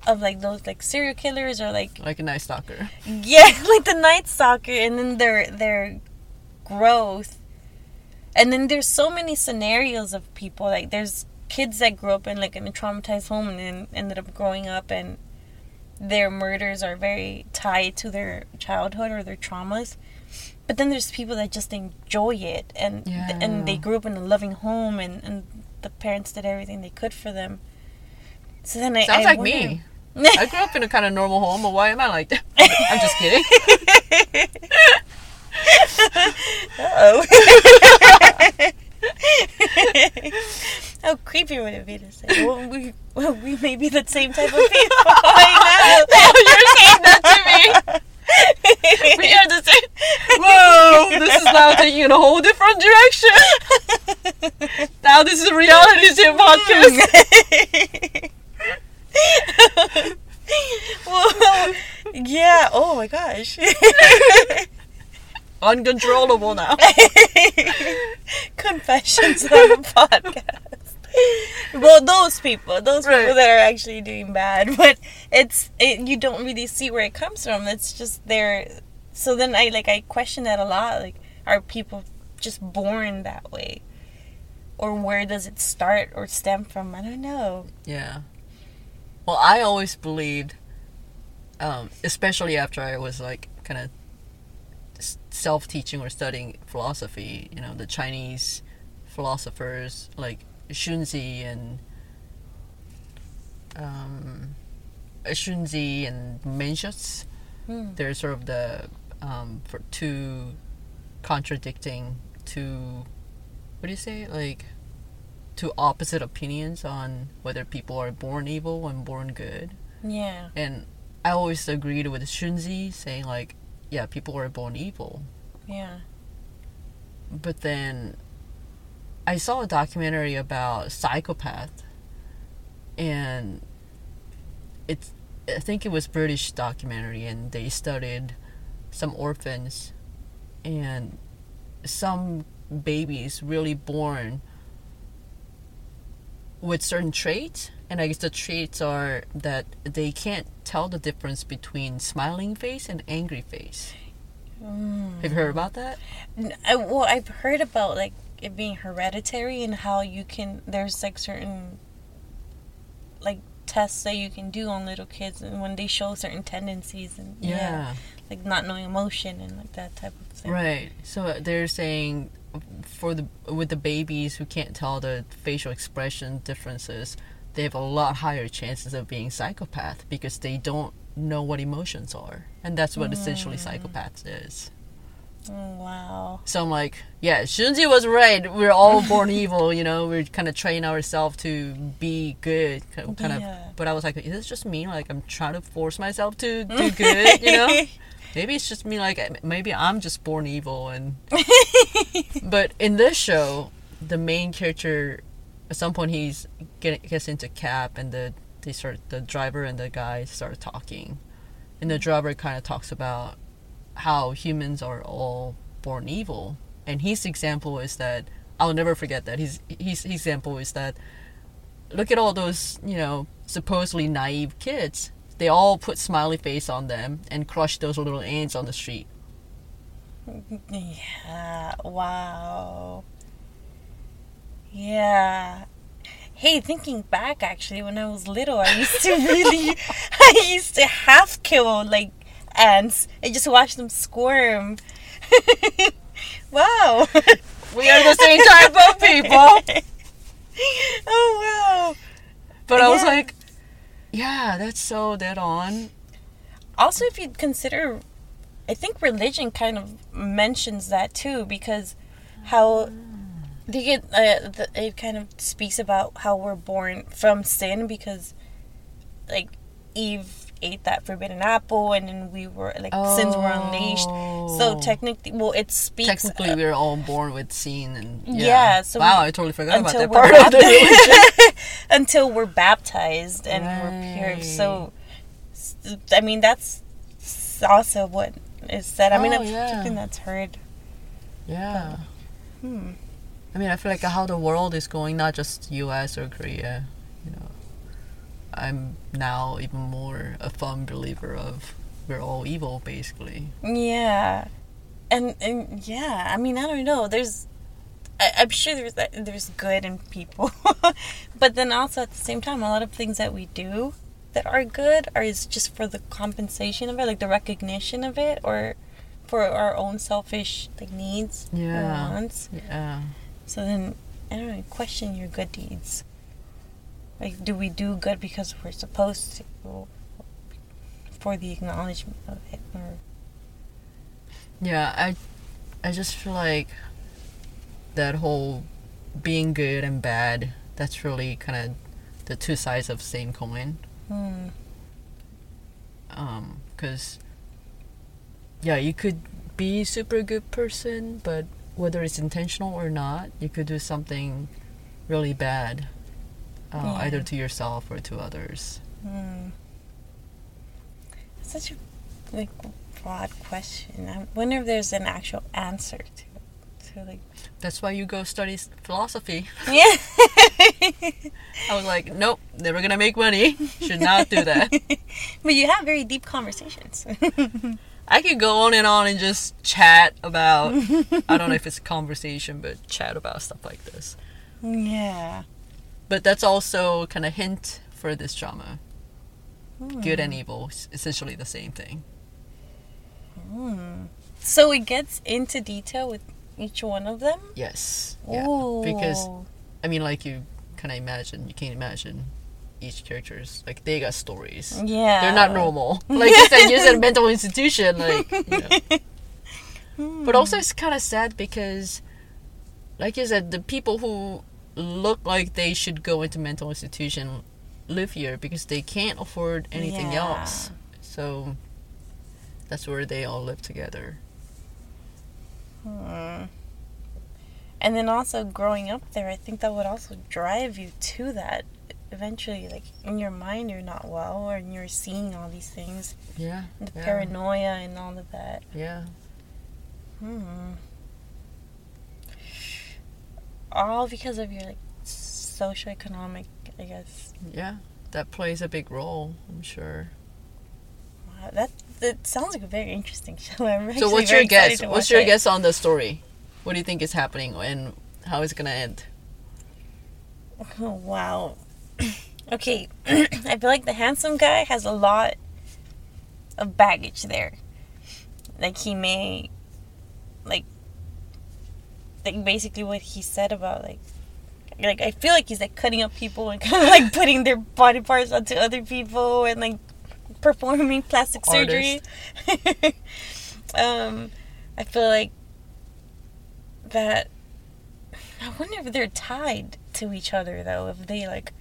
of like those like serial killers or like Like a night stalker. yeah, (laughs) like the Night Stalker and then their their growth. And then there's so many scenarios of people like there's kids that grew up in like in a traumatized home and then ended up growing up and their murders are very tied to their childhood or their traumas. But then there's people that just enjoy it and Yeah. and they grew up in a loving home and, and the parents did everything they could for them. So then I Sounds I like wonder- me. I grew up in a kind of normal home, but why am I like that? I'm just kidding. Oh. (laughs) How creepy would it be to say? Well, we, well, we may be the same type of people. (laughs) I (laughs) You're saying that to me. We are the same. Whoa, this is now taking a whole different direction. Now this is a reality TV podcast. (laughs) well, yeah. Oh my gosh. Uncontrollable now. (laughs) Confessions of a podcast. (laughs) Well, those people, those Right. people that are actually doing bad, (laughs) but it's it, you don't really see where it comes from. It's just there. So then I like I question that a lot. Like, are people just born that way, or where does it start or stem from? I don't know. Yeah. Well, I always believed, um, especially after I was like kind of self teaching or studying philosophy, you know, the Chinese philosophers like Xunzi and um, Xunzi and Mencius. Hmm. They're sort of the um, for two contradicting two. What do you say? Like two opposite opinions on whether people are born evil and born good. Yeah. And I always agreed with Xunzi saying like, yeah, people are born evil. Yeah. But then I saw a documentary about psychopath and it's I think it was British documentary and they studied some orphans and some babies really born with certain traits and I guess the traits are that they can't tell the difference between smiling face and angry face. Mm. Have you heard about that? I, well, I've heard about like it being hereditary and how you can. There's like certain like tests that you can do on little kids and when they show certain tendencies and yeah. like not knowing emotion and like that type of thing. Right. So uh, they're saying for the with the babies who can't tell the facial expression differences, they have a lot higher chances of being psychopath because they don't know what emotions are. And that's what essentially mm. psychopaths is. Wow. So I'm like, yeah, Xunzi was right. We're all born (laughs) evil, you know. We're kind of train ourselves to be good, kind of. kind of- Yeah. But I was like, is this just me? Like I'm trying to force myself to do good, you know? (laughs) Maybe it's just me. Like maybe I'm just born evil, and (laughs) but in this show, the main character, at some point he's get, gets into cab, and the they start the driver and the guy start talking, and the driver kind of talks about how humans are all born evil, and his example is that I'll never forget that his his, his example is that look at all those you know supposedly naive kids. They all put smiley face on them and crush those little ants on the street. Yeah. Wow. Yeah. Hey, thinking back, actually, when I was little, I used to (laughs) really, I used to half kill like ants and just watch them squirm. (laughs) wow. We are the same type of people. (laughs) oh wow. But I was like, yeah, that's so dead on. Also, if you consider, I think religion kind of mentions that too, because how they get uh, the, it kind of speaks about how we're born from sin because, like, Eve ate that forbidden apple, and then we were like sins were unleashed. So Oh. technically, well, it speaks. Technically, uh, we're all born with sin, and yeah. Yeah, so wow, we- I totally forgot about that part of the religion. until we're baptized and we're pure. So, I mean, that's also what is said. I mean, Oh, it's yeah. something that's heard. Yeah. Hmm. I mean, I feel like how the world is going, not just U.S. or Korea. You know, I'm now even more a firm believer of we're all evil, basically. Yeah, and and yeah, I mean, I don't know. There's I, I'm sure there's there's good in people, (laughs) but then also at the same time, a lot of things that we do that are good are is just for the compensation of it, like the recognition of it, or for our own selfish like needs Yeah. wants. Yeah. So then I don't know. Question your good deeds. Like, do we do good because we're supposed to, for the acknowledgement of it, or Yeah, I I just feel like that whole being good and bad, that's really kind of the two sides of the same coin. hmm, Um, cuz yeah, you could be a super good person, but whether it's intentional or not, you could do something really bad. Uh, Yeah. either to yourself or to others. hmm. Such a like broad question. I wonder if there's an actual answer to it. To like, That's why you go study philosophy. yeah. (laughs) I was like, nope, never gonna make money. Should not do that. (laughs) but you have very deep conversations. (laughs) I could go on and on and just chat about I don't know if it's a conversation, but chat about stuff like this. yeah. But that's also kind of hint for this drama. Good Hmm. and evil, essentially the same thing. Hmm. So it gets into detail with each one of them. Yes. Yeah. Ooh. Because I mean, like you kind of imagine, you can't imagine each character's like they got stories. yeah, They're not normal. Like you said, you're in a (laughs) mental institution. Like, you know. (laughs) Hmm. but also it's kind of sad because, like you said, the people who look like they should go into mental institution live here because they can't afford anything Yeah. else. So that's where they all live together. Hmm. And then also growing up there, I think that would also drive you to that. Eventually, like in your mind, you're not well, and you're seeing all these things, Yeah. the yeah, paranoia and all of that. Yeah. Hmm. All because of your like socioeconomic, I guess. Yeah. That plays a big role, I'm sure. Wow, that that sounds like a very interesting (laughs) show. I'm So what's your guess? What's your it. guess on the story? What do you think is happening and how is it gonna end? Oh, (laughs) wow. (clears throat) okay, (clears throat) I feel like the handsome guy has a lot of baggage there. Like he may, like, like basically what he said about like, like I feel like he's like cutting up people and (laughs) kind of like putting their body parts onto other people and like performing plastic surgery. (laughs) um, I feel like that. I wonder if they're tied to each other though. If they like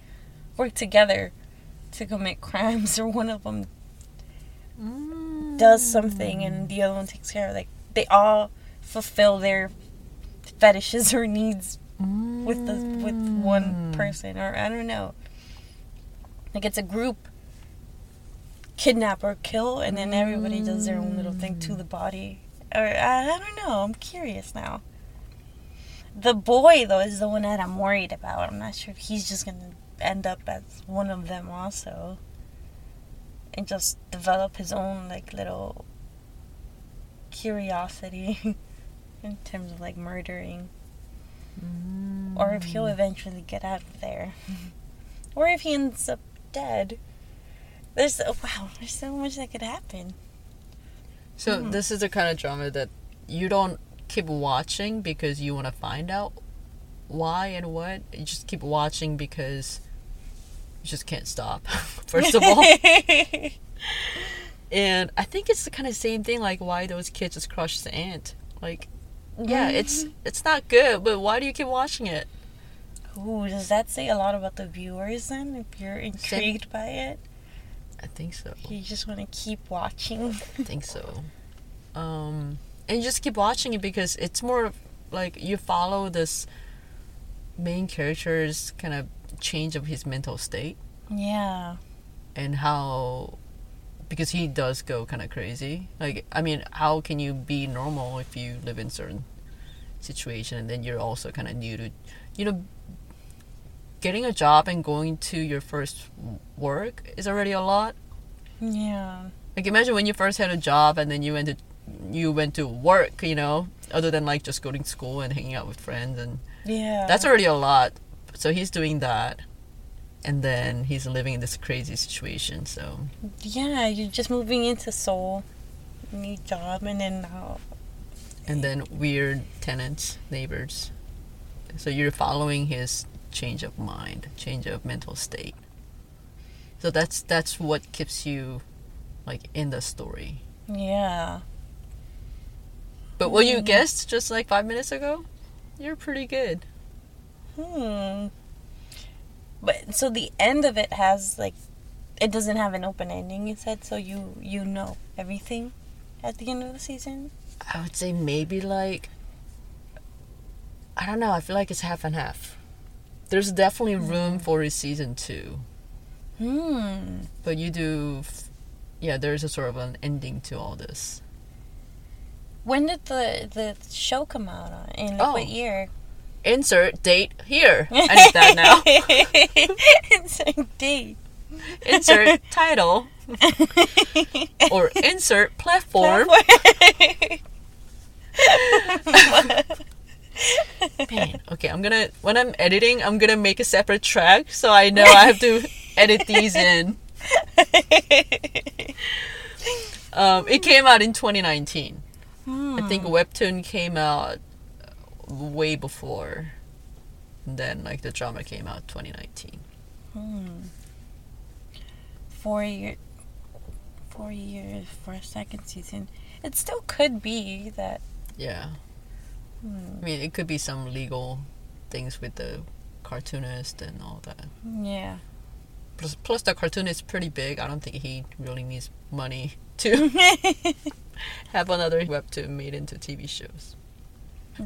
work together to commit (laughs) crimes, or one of them does something and the other one takes care of. Like they all fulfill their fetishes or needs with the with one mm. person, or I don't know. Like it's a group kidnap or kill, and then everybody does their own little thing to the mm. body. Or I, I don't know. I'm curious now. The boy though is the one that I'm worried about. I'm not sure if he's just gonna end up as one of them also, and just develop his own like little curiosity (laughs) in terms of like murdering, or if he'll eventually get out of there, (laughs) or if he ends up dead. There's oh, wow. There's so much that could happen. So Hmm. this is the kind of drama that you don't keep watching because you want to find out why and what. You just keep watching because you just can't stop. (laughs) First of all, (laughs) and I think it's the kind of same thing like why those kids just crushed the ant. Like, yeah, it's it's not good, but why do you keep watching it? Ooh, does that say a lot about the viewers then? If you're intrigued by it, I think so. you just want to keep watching. I think so. Um, and just keep watching it because it's more like you follow this main character's kind of change of his mental state Yeah. and how because he does go kind of crazy. Like I mean, how can you be normal if you live in certain situation and then you're also kind of new to you know getting a job and going to your first work is already a lot Yeah. like imagine when you first had a job and then you went to you went to work you know other than like just going to school and hanging out with friends and Yeah. that's already a lot. So he's doing that. And then he's living in this crazy situation. So Yeah, you're just moving into Seoul, new job, and then now. and then weird tenants, neighbors. So you're following his change of mind, change of mental state. So that's that's what keeps you like in the story. Yeah. But what you guessed just like five minutes ago, you're pretty good. Hmm. But so the end of it has like, it doesn't have an open ending. You said so. You you know everything at the end of the season. I would say maybe like I don't know. I feel like it's half and half. There's definitely room for a season two, Hmm. but you do, f- yeah. There's a sort of an ending to all this. When did the the show come out on? In like Oh. what year? Insert date here. I need that now. (laughs) insert date. Insert (laughs) title or insert platform. Man, okay, I'm gonna when I'm editing, I'm gonna make a separate track so I know I have to edit these in. (laughs) Um, it came out in 2019. I think Webtoon came out way before. Then like the drama came out 2019. Hmm. four year, four years for a second season. It still could be that. Yeah. Hmm. I mean, it could be some legal things with the cartoonist and all that. Yeah. Plus, plus the cartoon is pretty big. I don't think he really needs money to (laughs) (laughs) have another webtoon made into TV shows.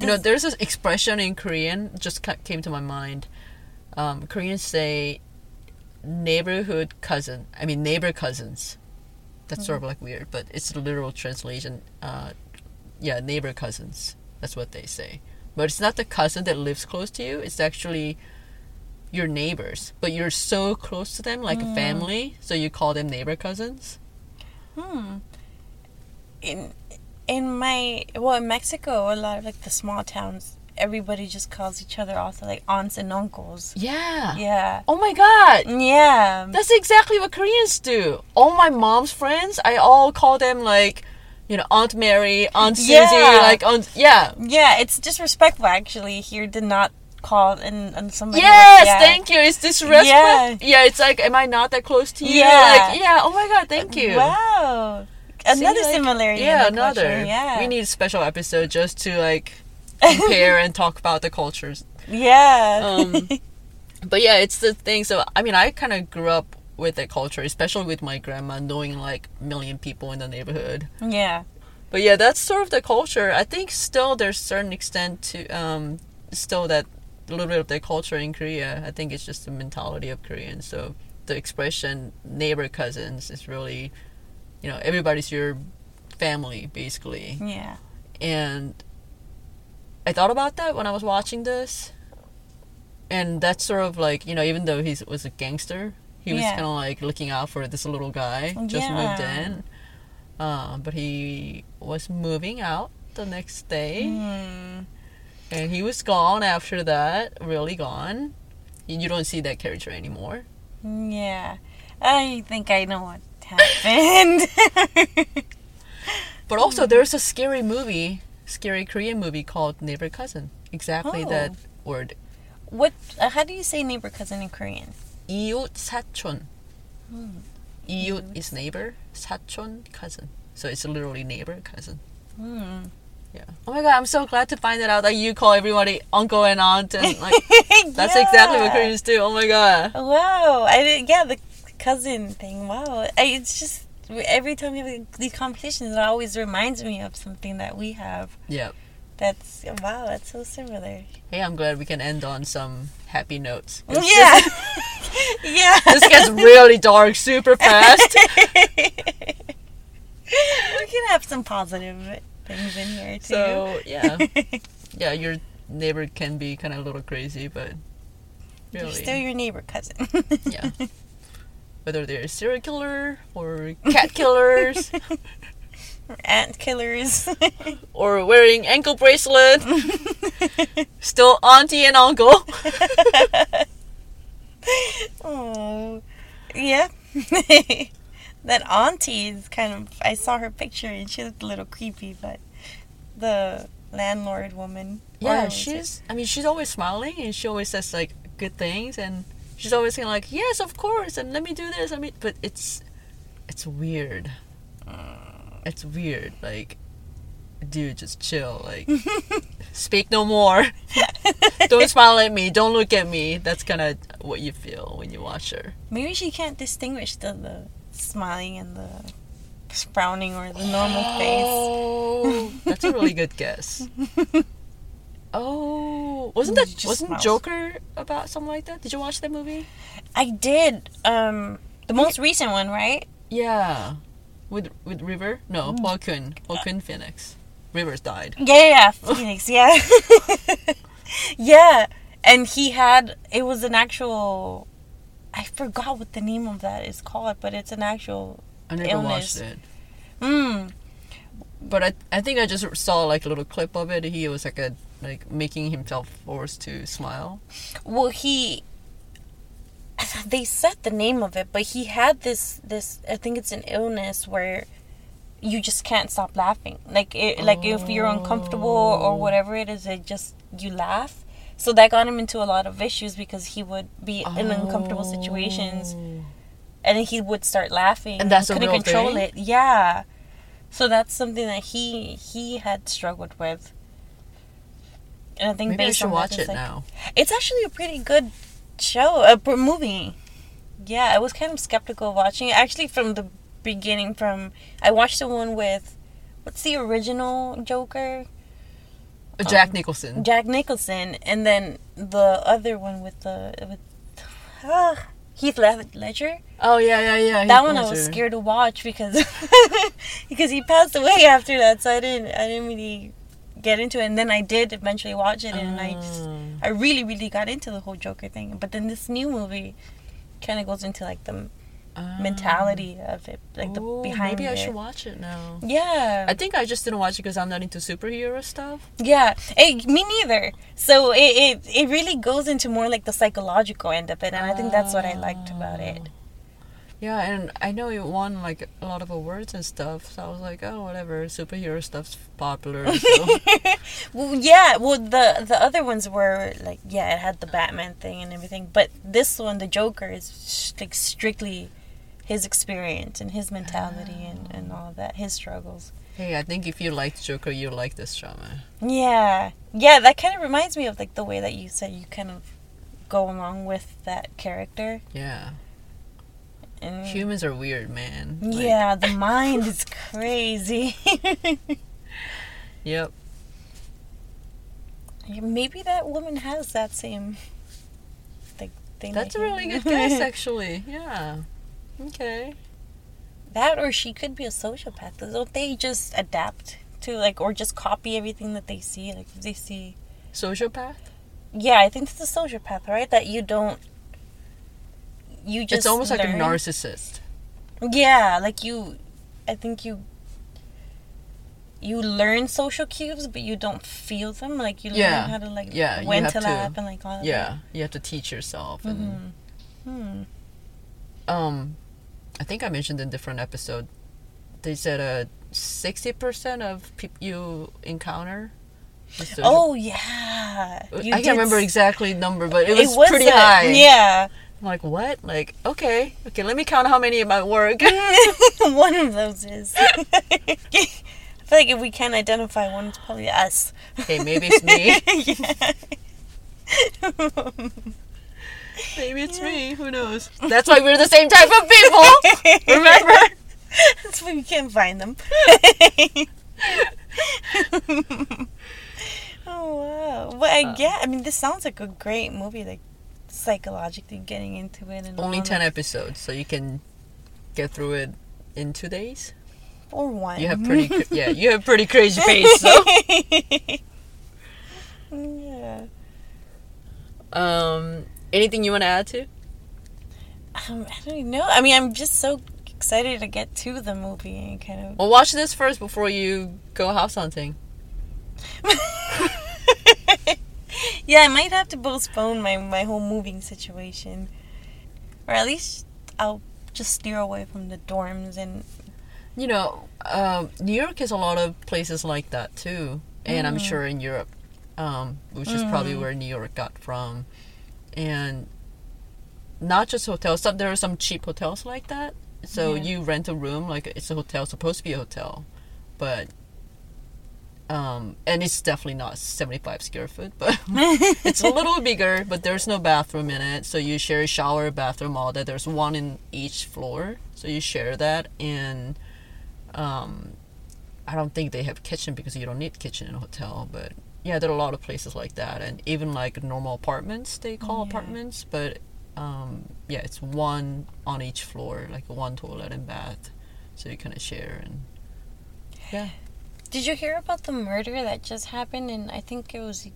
You know, there's this expression in Korean just came to my mind. Um, Koreans say neighborhood cousin. I mean neighbor cousins. That's sort of like weird, but it's the literal translation. Uh, yeah, neighbor cousins. That's what they say. But it's not the cousin that lives close to you. It's actually your neighbors. But you're so close to them, like a family, so you call them neighbor cousins. Hmm. In in my well in Mexico, a lot of like the small towns, everybody just calls each other also like aunts and uncles. Yeah. Yeah. Oh my god. Yeah. That's exactly what Koreans do. All my mom's friends, I all call them like, you know, Aunt Mary, Aunt Susie, Yeah. like Aunt. Yeah. Yeah, it's disrespectful actually here to not call and, and somebody Yes, yeah. thank you. It's disrespectful. Yeah. Yeah. it's like, am I not that close to you? Yeah. Like, yeah. Oh my god, thank you. Wow. See, Another like- similarity. Yeah, the another. culture, Yeah. We need a special episode just to like (laughs) compare and talk about the cultures. Yeah. Um, (laughs) but yeah, it's the thing. So I mean, I kind of grew up with that culture, especially with my grandma knowing like million people in the neighborhood. yeah. But yeah, that's sort of the culture. I think still there's certain extent to um, still that a little bit of the culture in Korea. I think it's just the mentality of Koreans. So the expression neighbor cousins is really, you know, everybody's your family basically. Yeah. And I thought about that when I was watching this. And that's sort of like, you know, even though he was a gangster, he was Yeah. kind of like looking out for this little guy, just moved in. Uh, but he was moving out the next day. Hmm. And he was gone after that, really gone. You don't see that character anymore. Yeah. I think I know what happened. (laughs) But also, there's a scary movie, scary Korean movie called Neighbor Cousin. Exactly Oh. that word. what? Uh, how do you say neighbor cousin in Korean? 이웃 사촌. 이웃 is neighbor, 사촌 cousin. So it's literally neighbor cousin. Hmm. Yeah. Oh my god, I'm so glad to find it out that you call everybody uncle and aunt and like (laughs) that's exactly what Yeah. Koreans do. Oh my god. Wow. I did, yeah, the cousin thing. Wow. It's just every time we have these competitions, it always reminds me of something that we have. Yeah. That's wow. That's so similar. Hey, I'm glad we can end on some happy notes. (laughs) 'Cause Yeah. (laughs) yeah. (laughs) This, gets really dark super fast. we can have some positive things in here too. So yeah, yeah, your neighbor can be kind of a little crazy, but You're still your neighbor cousin. yeah. Whether they're serial killer or cat killers, (laughs) ant killers. (laughs) or wearing ankle bracelet. (laughs) Still auntie and uncle. oh, yeah. that auntie is kind of. I saw her picture and she looked a little creepy, but the landlord woman. Yeah, she's. I mean, she's always smiling and she always says like good things and she's always saying like, "Yes, of course," and let me do this. I mean, but it's, it's weird. Uh. It's weird. Like, dude, just chill. Like, (laughs) speak no more. (laughs) Don't smile at me. Don't look at me. That's kind of what you feel when you watch her. Maybe she can't distinguish the, the smiling and the frowning or the normal face. Oh, that's a really good guess. (laughs) Oh, wasn't that wasn't smiles. Joker about something like that? Did you watch that movie? I did. Um, the most recent one, right? Yeah, with with River. No, Joaquin Joaquin Phoenix. Rivers died. Yeah, yeah, yeah. Phoenix. (laughs) Yeah, (laughs) yeah. And he had it was an actual. I forgot what the name of that is called, but it's an actual. I never Illness. watched it, Mm. but I I think I just saw like a little clip of it. He was like a like making himself forced to smile. Well, he. They said the name of it, but he had this this. I think it's an illness where you just can't stop laughing. Like it, like if you're uncomfortable or Oh. whatever it is, it just you laugh. So that got him into a lot of issues because he would be in uncomfortable situations Oh. and he would start laughing. And that's a couldn't control thing? it. Yeah. So that's something that he he had struggled with. And I think Maybe I should on watch it's it like- now. it's actually a pretty good show, a movie. Yeah, I was kind of skeptical of watching it. Actually, from the beginning, from I watched the one with, what's the original Joker? Uh, Jack Nicholson. Jack Nicholson, and then the other one with the with ah, Heath Led- Ledger. Oh yeah, yeah, yeah. that Heath one I was scared to watch because (laughs) because he passed away after that, so I didn't I didn't really get into it. And then I did eventually watch it, and I just Oh. I really, really got into the whole Joker thing. But then this new movie kind of goes into like the Ah. mentality of it, like the Ooh, behind Maybe I it. should watch it now. Yeah, I think I just didn't watch it because I'm not into superhero stuff. yeah. Hey, me neither. So it, it it really goes into more like the psychological end of it, and I think that's what I liked about it. Yeah, and I know it won like a lot of awards and stuff, so I was like, oh, whatever, superhero stuff's popular. So. (laughs) Well, yeah. Well, the the other ones were like, yeah, it had the Batman thing and everything, but this one, the Joker, is sh- like strictly his experience and his mentality and, ah. and all that, his struggles. hey, I think if you liked Joker, you like this drama. Yeah, yeah. That kind of reminds me of like the way that you said you kind of go along with that character. Yeah, And humans are weird, man. Like, yeah, the (laughs) mind is crazy. (laughs) Yep. Maybe that woman has that same like thing. That's that a really good guess, (laughs) actually. Yeah. Okay. That or she could be a sociopath. Don't they just adapt to like or just copy everything that they see? Like if they see Sociopath. Yeah, I think it's a sociopath, right? That you don't you just it's almost like a narcissist. Yeah, like you I think you you learn social cues but you don't feel them. Like you Yeah. learn how to like Yeah, you when have to laugh and like all of Yeah, you have to teach yourself. And, that. Hmm. um, I think I mentioned in different episode. They said uh, sixty percent of people you encounter. Oh yeah. You I can't remember exactly number, but it was, pretty that. high. Yeah. I'm like, what? Like, okay, okay. Let me count how many at my work. (laughs) one of those is. (laughs) I feel like if we can't identify one, it's probably us. hey, maybe it's me. (laughs) Maybe it's me. Who knows? That's why we're the same type of people. Remember? That's why we can't find them. oh wow! But I Uh. yeah, I mean, this sounds like a great movie. Like psychologically getting into it and Only ten that. episodes, so you can get through it in two days. or one. You have (laughs) pretty, cra- yeah, you have pretty crazy pace. So, (laughs) yeah. um, anything you want to add to? Um, I don't even know. I mean, I'm just so excited to get to the movie and kind of. Well, watch this first before you go house hunting. (laughs) (laughs) yeah, I might have to postpone my my whole moving situation, or at least I'll just steer away from the dorms and. You know, um, New York has a lot of places like that too, and I'm Mm. sure in Europe, um, which is probably Mm. where New York got from, and not just hotels. There are some cheap hotels like that. So Yeah. you rent a room like it's a hotel, supposed to be a hotel, but um, and it's definitely not 75 square foot, but (laughs) it's a little bigger. But there's no bathroom in it, so you share a shower, bathroom, all that. There's one in each floor, so you share that, and um, I don't think they have kitchen because you don't need kitchen in a hotel, but yeah, there are a lot of places like that, and even like normal apartments they call Yeah. apartments, but um, yeah, it's one on each floor, like one toilet and bath, so you kind of share and yeah. Did you hear about the murder that just happened in I think it was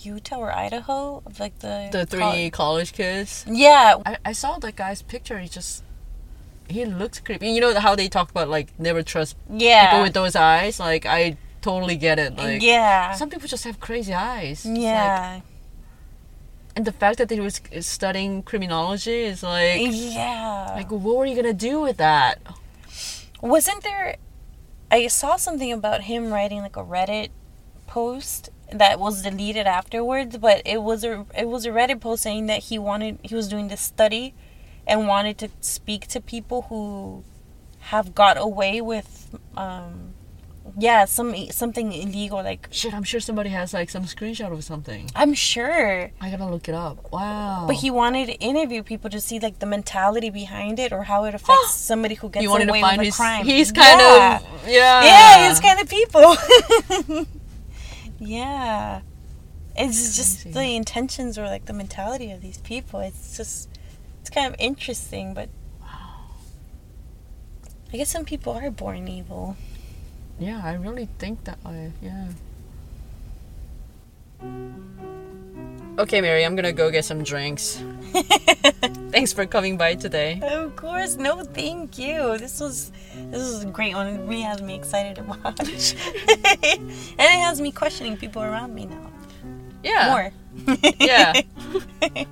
Utah or Idaho of like the The three col- college kids. yeah I, I saw the guy's picture. He just he looks creepy. You know how they talk about like never trust yeah people with those eyes. Like I totally get it. Like yeah some people just have crazy eyes. It's like- yeah and the fact that he was studying criminology is like yeah like what were you gonna do with that? wasn't there I saw something about him writing like a Reddit post that was deleted afterwards but it was a it was a Reddit post saying that he wanted he was doing this study and wanted to speak to people who have got away with um yeah some something illegal like Shit, I'm sure somebody has like some screenshot of something. I'm sure I gotta look it up. Wow. but he wanted to interview people to see like the mentality behind it or how it (gasps) affects somebody who gets he wanted away to find with a his crime he's kind Yeah. of yeah yeah, it's kind of people. (laughs) yeah, it's just Crazy. the intentions or like the mentality of these people. It's just it's kind of interesting, but I guess some people are born evil. Yeah, I really think that way. Yeah. Okay, Mary, I'm gonna go get some drinks. (laughs) Thanks for coming by today. of course, no, thank you. This was this was a great one. It really has me excited to watch, (laughs) and it has me questioning people around me now Yeah. more. Yeah. (laughs)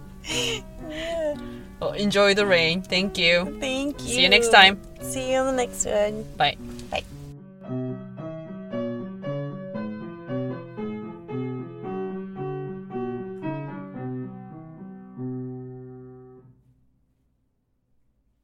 yeah. Well, enjoy the rain. Thank you. Thank you. See you next time. See you on the next one. Bye. Bye.